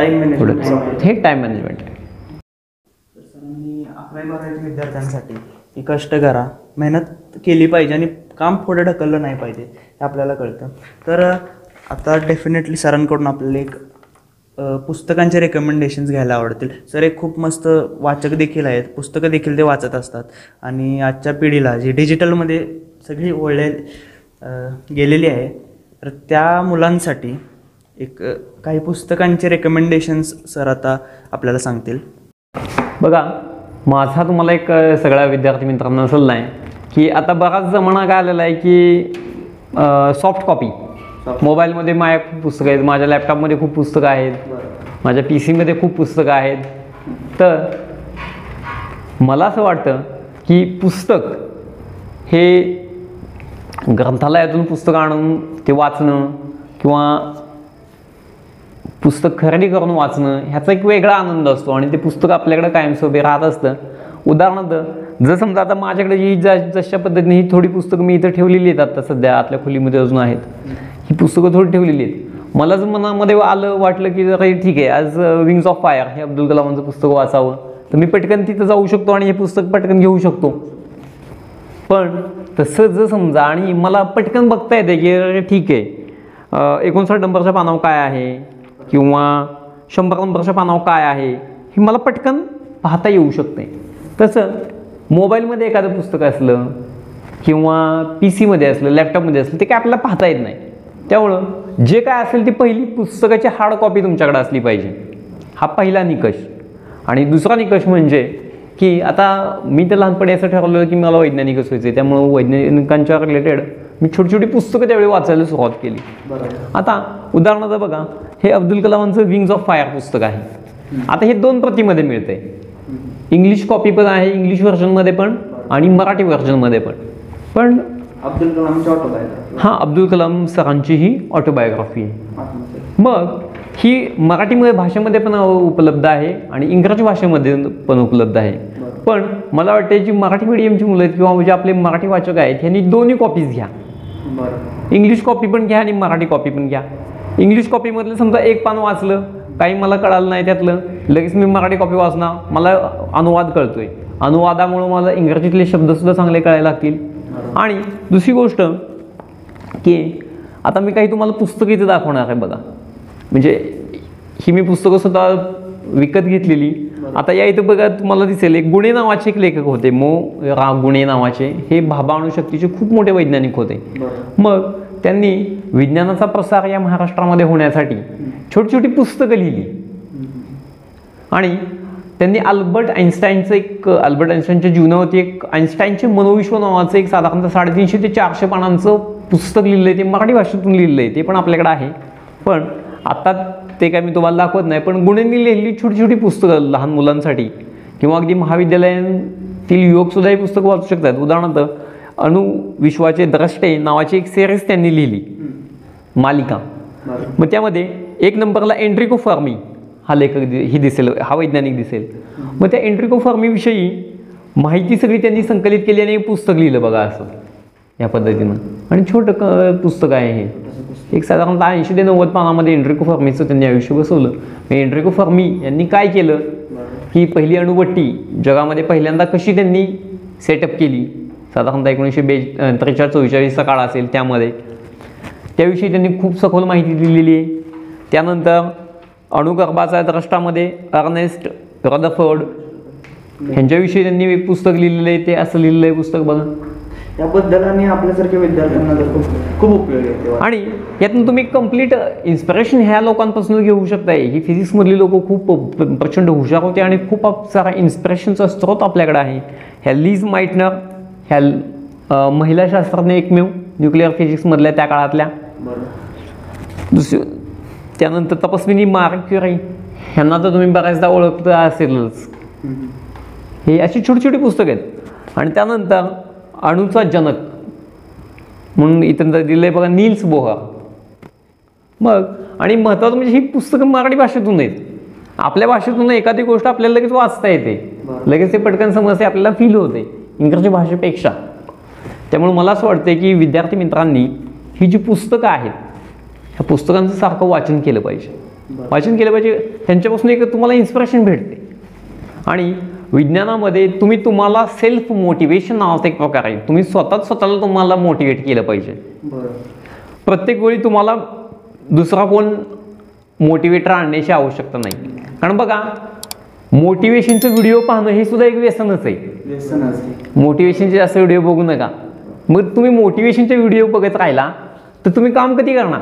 हे टाईम मॅनेजमेंट आहे. सरांनी अकरावी बारावीच्या विद्यार्थ्यांसाठी की कष्ट करा. मेहनत केली पाहिजे आणि काम पुढे ढकललं नाही पाहिजे हे आपल्याला कळतं. तर आता डेफिनेटली सरांकडून आपल्याला एक पुस्तकांचे रेकमेंडेशन्स घ्यायला आवडतील. सर एक खूप मस्त वाचक देखील आहेत. पुस्तकं देखील ते वाचत असतात. आणि आजच्या पिढीला जी डिजिटलमध्ये सगळी ओळले गेलेली आहे तर त्या मुलांसाठी एक काही पुस्तकांचे रेकमेंडेशन्स सर आता आपल्याला सांगतील. बघा माझा तुम्हाला एक सगळ्या विद्यार्थी मित्रांना सल्ला आहे की आता बराच जमाना काय आलेला आहे की सॉफ्ट कॉपी मोबाईलमध्ये माझ्या खूप पुस्तकं आहेत माझ्या लॅपटॉपमध्ये खूप पुस्तकं आहेत माझ्या पी सीमध्ये खूप पुस्तकं आहेत. तर मला असं वाटतं की पुस्तक हे ग्रंथालयातून पुस्तकं आणून ते वाचणं किंवा पुस्तक खरेदी करून वाचणं ह्याचा एक वेगळा आनंद असतो आणि ते पुस्तक आपल्याकडे कायमस्वरूपी राहत असतं. उदाहरणार्थ जर समजा आता माझ्याकडे जी ज जशा पद्धतीने ही थोडी पुस्तकं मी इथं ठेवलेली आहेत आता सध्या आतल्या खोलीमध्ये अजून आहेत. ही पुस्तकं थोडी ठेवलेली आहेत. मला जर मनामध्ये आलं वाटलं की जरा ठीक आहे आज विंग्स ऑफ फायर हे अब्दुल कलामांचं पुस्तक वाचावं तर मी पटकन तिथं जाऊ शकतो आणि हे पुस्तक पटकन घेऊ शकतो. पण तसं जर समजा आणि मला पटकन बघता येते की अरे ठीक आहे एकोणसाठ नंबरच्या पानावर काय आहे? किंवा शंभर नंबरच्या पानावर काय आहे? हे मला पटकन पाहता येऊ शकते तसं मोबाईलमध्ये एखादं पुस्तक असलं किंवा पी सीमध्ये असलं लॅपटॉपमध्ये असलं ते काय आपल्याला पाहता येत नाही. त्यामुळं जे काय असेल ती पहिली पुस्तकाची हार्ड कॉपी तुमच्याकडे असली पाहिजे. हा पहिला निकष. आणि दुसरा निकष म्हणजे की आता मी तर लहानपणी असं ठरवलं की मला वैज्ञानिकच व्हायचं आहे त्यामुळं वैज्ञानिकांच्या रिलेटेड मी छोटी छोटी पुस्तकं त्यावेळी वाचायला सुरुवात केली. आता उदाहरणार्थ बघा हे अब्दुल कलामांचं विंग्स ऑफ फायर पुस्तक आहे. आता हे दोन प्रतीमध्ये मिळते इंग्लिश कॉपी पण आहे इंग्लिश व्हर्जनमध्ये पण आणि मराठी व्हर्जनमध्ये पण. पण अब्दुल कलामची ऑटोबायोग्राफी हा अब्दुल कलाम सरांची ही ऑटोबायोग्राफी आहे मग ही मराठीमध्ये भाषेमध्ये पण उपलब्ध आहे आणि इंग्रजी भाषेमध्ये पण उपलब्ध आहे. पण मला वाटते जी मराठी मीडियमची मुलं आहेत किंवा म्हणजे आपले मराठी वाचक आहेत ह्यांनी दोन्ही कॉपीज घ्या. इंग्लिश कॉपी पण घ्या आणि मराठी कॉपी पण घ्या. इंग्लिश कॉपीमधलं समजा एक पान वाचलं काही मला कळालं नाही त्यातलं. लगेच मी मराठी कॉपी वाचणार मला अनुवाद कळतोय. अनुवादामुळं मला इंग्रजीतले शब्दसुद्धा चांगले कळायला लागतील. आणि दुसरी गोष्ट की आता मी काही तुम्हाला पुस्तकं इथे दाखवणार आहे बघा. म्हणजे ही मी पुस्तकं सुद्धा विकत घेतलेली. आता या इथं बघा तुम्हाला दिसेल एक गुणे नावाचे एक लेखक होते. मो रा गुणे नावाचे. हे भाभा अणुशक्तीचे खूप मोठे वैज्ञानिक होते. मग त्यांनी विज्ञानाचा प्रसार या महाराष्ट्रामध्ये होण्यासाठी छोटी छोटी पुस्तकं लिहिली. आणि त्यांनी अल्बर्ट आईन्स्टाईनचं एक अल्बर्ट आईन्स्टाईनच्या जीवनावरती एक आईन्स्टाईनचे मनोविश्व नावाचं एक साधारणतः साडेतीनशे ते चारशे पानांचं पुस्तक लिहिलं आहे ते मराठी भाषेतून लिहिलं आहे ते पण आपल्याकडे आहे. पण आता ते काय मी तुम्हाला दाखवत नाही पण गुणेंनी लिहिलेली छोटी छोटी पुस्तकं लहान मुलांसाठी किंवा अगदी महाविद्यालयातील युवकसुद्धा ही पुस्तकं वाचू शकतात. उदाहरणार्थ अणुविश्वाचे द्रष्टे नावाची एक सिरीज त्यांनी लिहिली. मालिका. मग त्यामध्ये एक नंबरला एंट्रिको फर्मी. हा लेखक दि ही दिसेल हा वैज्ञानिक दिसेल. मग त्या एंट्रिको फर्मीविषयी माहिती सगळी त्यांनी संकलित केली आणि एक पुस्तक लिहिलं बघा असं. या पद्धतीनं. आणि छोटं क पुस्तक आहे हे. एक साधारणतः ऐंशी ते नव्वद पानामध्ये एंट्रिको फर्मीचं त्यांनी आयुष्य बसवलं. मग एंट्रिको फर्मी यांनी काय केलं? ही पहिली अणुभट्टी जगामध्ये पहिल्यांदा कशी त्यांनी सेटअप केली? साधारणतः एकोणीसशे बे त्रेचाळीस चव्वेचाळीसचा काळ असेल त्यामध्ये. त्याविषयी त्यांनी खूप सखोल माहिती दिलेली आहे. त्यानंतर अणुगर्भाचा द्रष्टामध्ये अर्नेस्ट रदफर्ड ह्यांच्याविषयी त्यांनी एक पुस्तक लिहिलेलं आहे ते असं लिहिलेलं आहे पुस्तक बघा. याबद्दल आणि आपल्यासारख्या विद्यार्थ्यांना तर खूप खूप उपयोगी आहे आणि यातून तुम्ही कंप्लीट इन्स्पिरेशन ह्या लोकांपासून घेऊ शकताय. ही फिजिक्समधली लोक खूप प्रचंड हुशार होते आणि खूप सारा इन्स्पिरेशनचा स्रोत आपल्याकडे आहे. ह्या लीज माइटनर ह्या महिला शास्त्रज्ञ एकमेव न्यूक्लिअर फिजिक्समधल्या त्या काळातल्या. दुसरी त्यानंतर तपस्विनी मार्क क्युरी. ह्यांना तर तुम्ही बऱ्याचदा ओळखता असेलच. हे अशी छोटी छोटी पुस्तकं आहेत. आणि त्यानंतर अणूचा जनक. म्हणून इथं दिलं आहे बघा नील्स बोहा मग आणि महत्त्वाचं म्हणजे ही पुस्तकं मराठी भाषेतून आहेत. आपल्या भाषेतून एखादी गोष्ट आपल्याला लगेच वाचता येते. लगेच ते पटकन समजते आपल्याला फील होते. इंग्रजी भाषेपेक्षा. त्यामुळे मला असं वाटतं की विद्यार्थी मित्रांनी ही जी पुस्तकं आहेत ह्या पुस्तकांचं सारखं वाचन केलं पाहिजे. वाचन केलं पाहिजे त्यांच्यापासून एक तुम्हाला इन्स्पिरेशन भेटते. आणि विज्ञानामध्ये तुम्ही तुम्हाला सेल्फ मोटिवेशन नावाचा एक प्रकार आहे. तुम्ही स्वतःच स्वतःला तुम्हाला मोटिवेट केलं पाहिजे. प्रत्येक वेळी तुम्हाला दुसरा कोण मोटिवेटर आणण्याची आवश्यकता नाही. कारण बघा मोटिवेशनचं व्हिडिओ पाहणं हे सुद्धा एक व्यसनच आहे. मोटिवेशनचे जास्त व्हिडिओ बघू नका. मग तुम्ही मोटिवेशनचे व्हिडिओ बघत राहिला तर तुम्ही काम कधी करणार?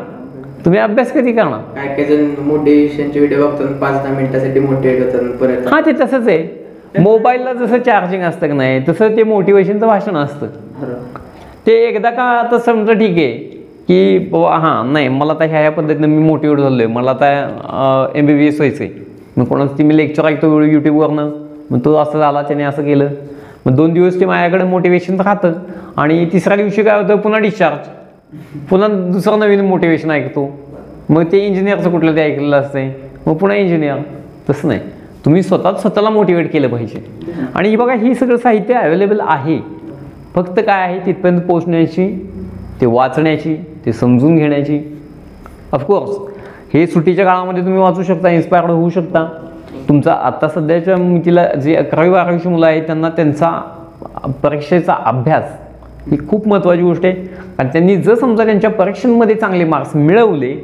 तुम्ही अभ्यास कधी करणार? काय काय जण मोटिवेशनचे व्हिडिओ बघतात पाच दहा मिनिटासाठी मोटिवेट होतात परत हां ते तसंच आहे. मोबाईलला जसं चार्जिंग असतं की नाही तसं ते मोटिवेशनचं भाषण असतं. ते एकदा का आता समजा ठीक आहे की हां नाही मला आता ह्या ह्या पद्धतीनं मी मोटिवेट झालो आहे मला आता एम बी बी एस व्हायचं आहे मग कोणाचं ती मी लेक्चर ऐकतो यूट्यूबवरनं मग तो असं झाला त्याने असं केलं. मग दोन दिवस ते माझ्याकडे मोटिवेशन राहतं. आणि तिसऱ्या दिवशी काय होतं पुन्हा डिस्चार्ज पुन्हा दुसरं नवीन मोटिवेशन ऐकतो. मग ते इंजिनियरचं कुठलं ते ऐकलेलं असतंय. मग पुन्हा इंजिनियर तसं नाही. तुम्ही स्वतःच स्वतःला मोटिवेट केलं पाहिजे. आणि बघा हे सगळं साहित्य अवेलेबल आहे. फक्त काय आहे तिथपर्यंत पोचण्याची ते वाचण्याची ते समजून घेण्याची. ऑफकोर्स हे सुट्टीच्या काळामध्ये तुम्ही वाचू शकता इन्स्पायर्ड होऊ शकता. तुमचा आता सध्याच्या तिला जे अकरावी बारावीची मुलं आहेत त्यांना त्यांचा परीक्षेचा अभ्यास ही खूप महत्त्वाची गोष्ट आहे. कारण त्यांनी जर समजा त्यांच्या परीक्षांमध्ये चांगले मार्क्स मिळवले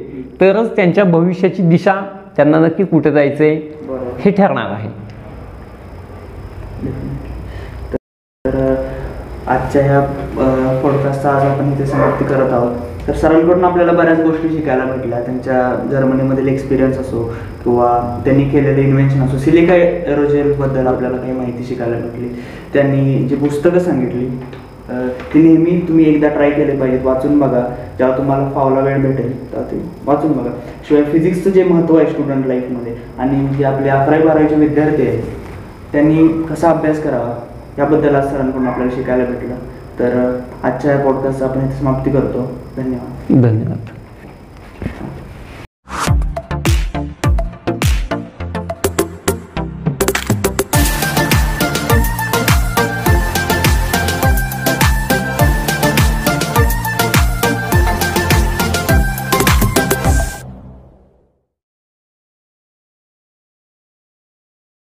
तरच त्यांच्या भविष्याची दिशा त्यांना नक्की कुठे जायचं आहे हे ठरणार आहे. तर आजच्या ह्या पॉडकास्टचा आज आपण इथे समाप्ती करत आहोत. तर सरांकडून आपल्याला बऱ्याच गोष्टी शिकायला भेटल्या. त्यांच्या जर्मनीमधील एक्सपिरियन्स असो किंवा त्यांनी केलेलं इन्व्हेन्शन असो. सिलिका एरोजेलबद्दल आपल्याला काही माहिती शिकायला भेटली. त्यांनी जी पुस्तकं सांगितली ती नेहमी तुम्ही एकदा ट्राय केले पाहिजेत. वाचून बघा. जेव्हा तुम्हाला फावला वेळ भेटेल तेव्हा ते वाचून बघा. शिवाय फिजिक्सचं जे महत्त्व आहे स्टुडंट लाईफमध्ये आणि जे आपले अकरावी बारावीचे विद्यार्थी आहेत त्यांनी कसा अभ्यास करावा याबद्दल आज सरांकडून आपल्याला शिकायला भेटलं. तर आजच्या या पॉडकास्टचा आपण इथे समाप्ती करतो. धन्यवाद. धन्यवाद.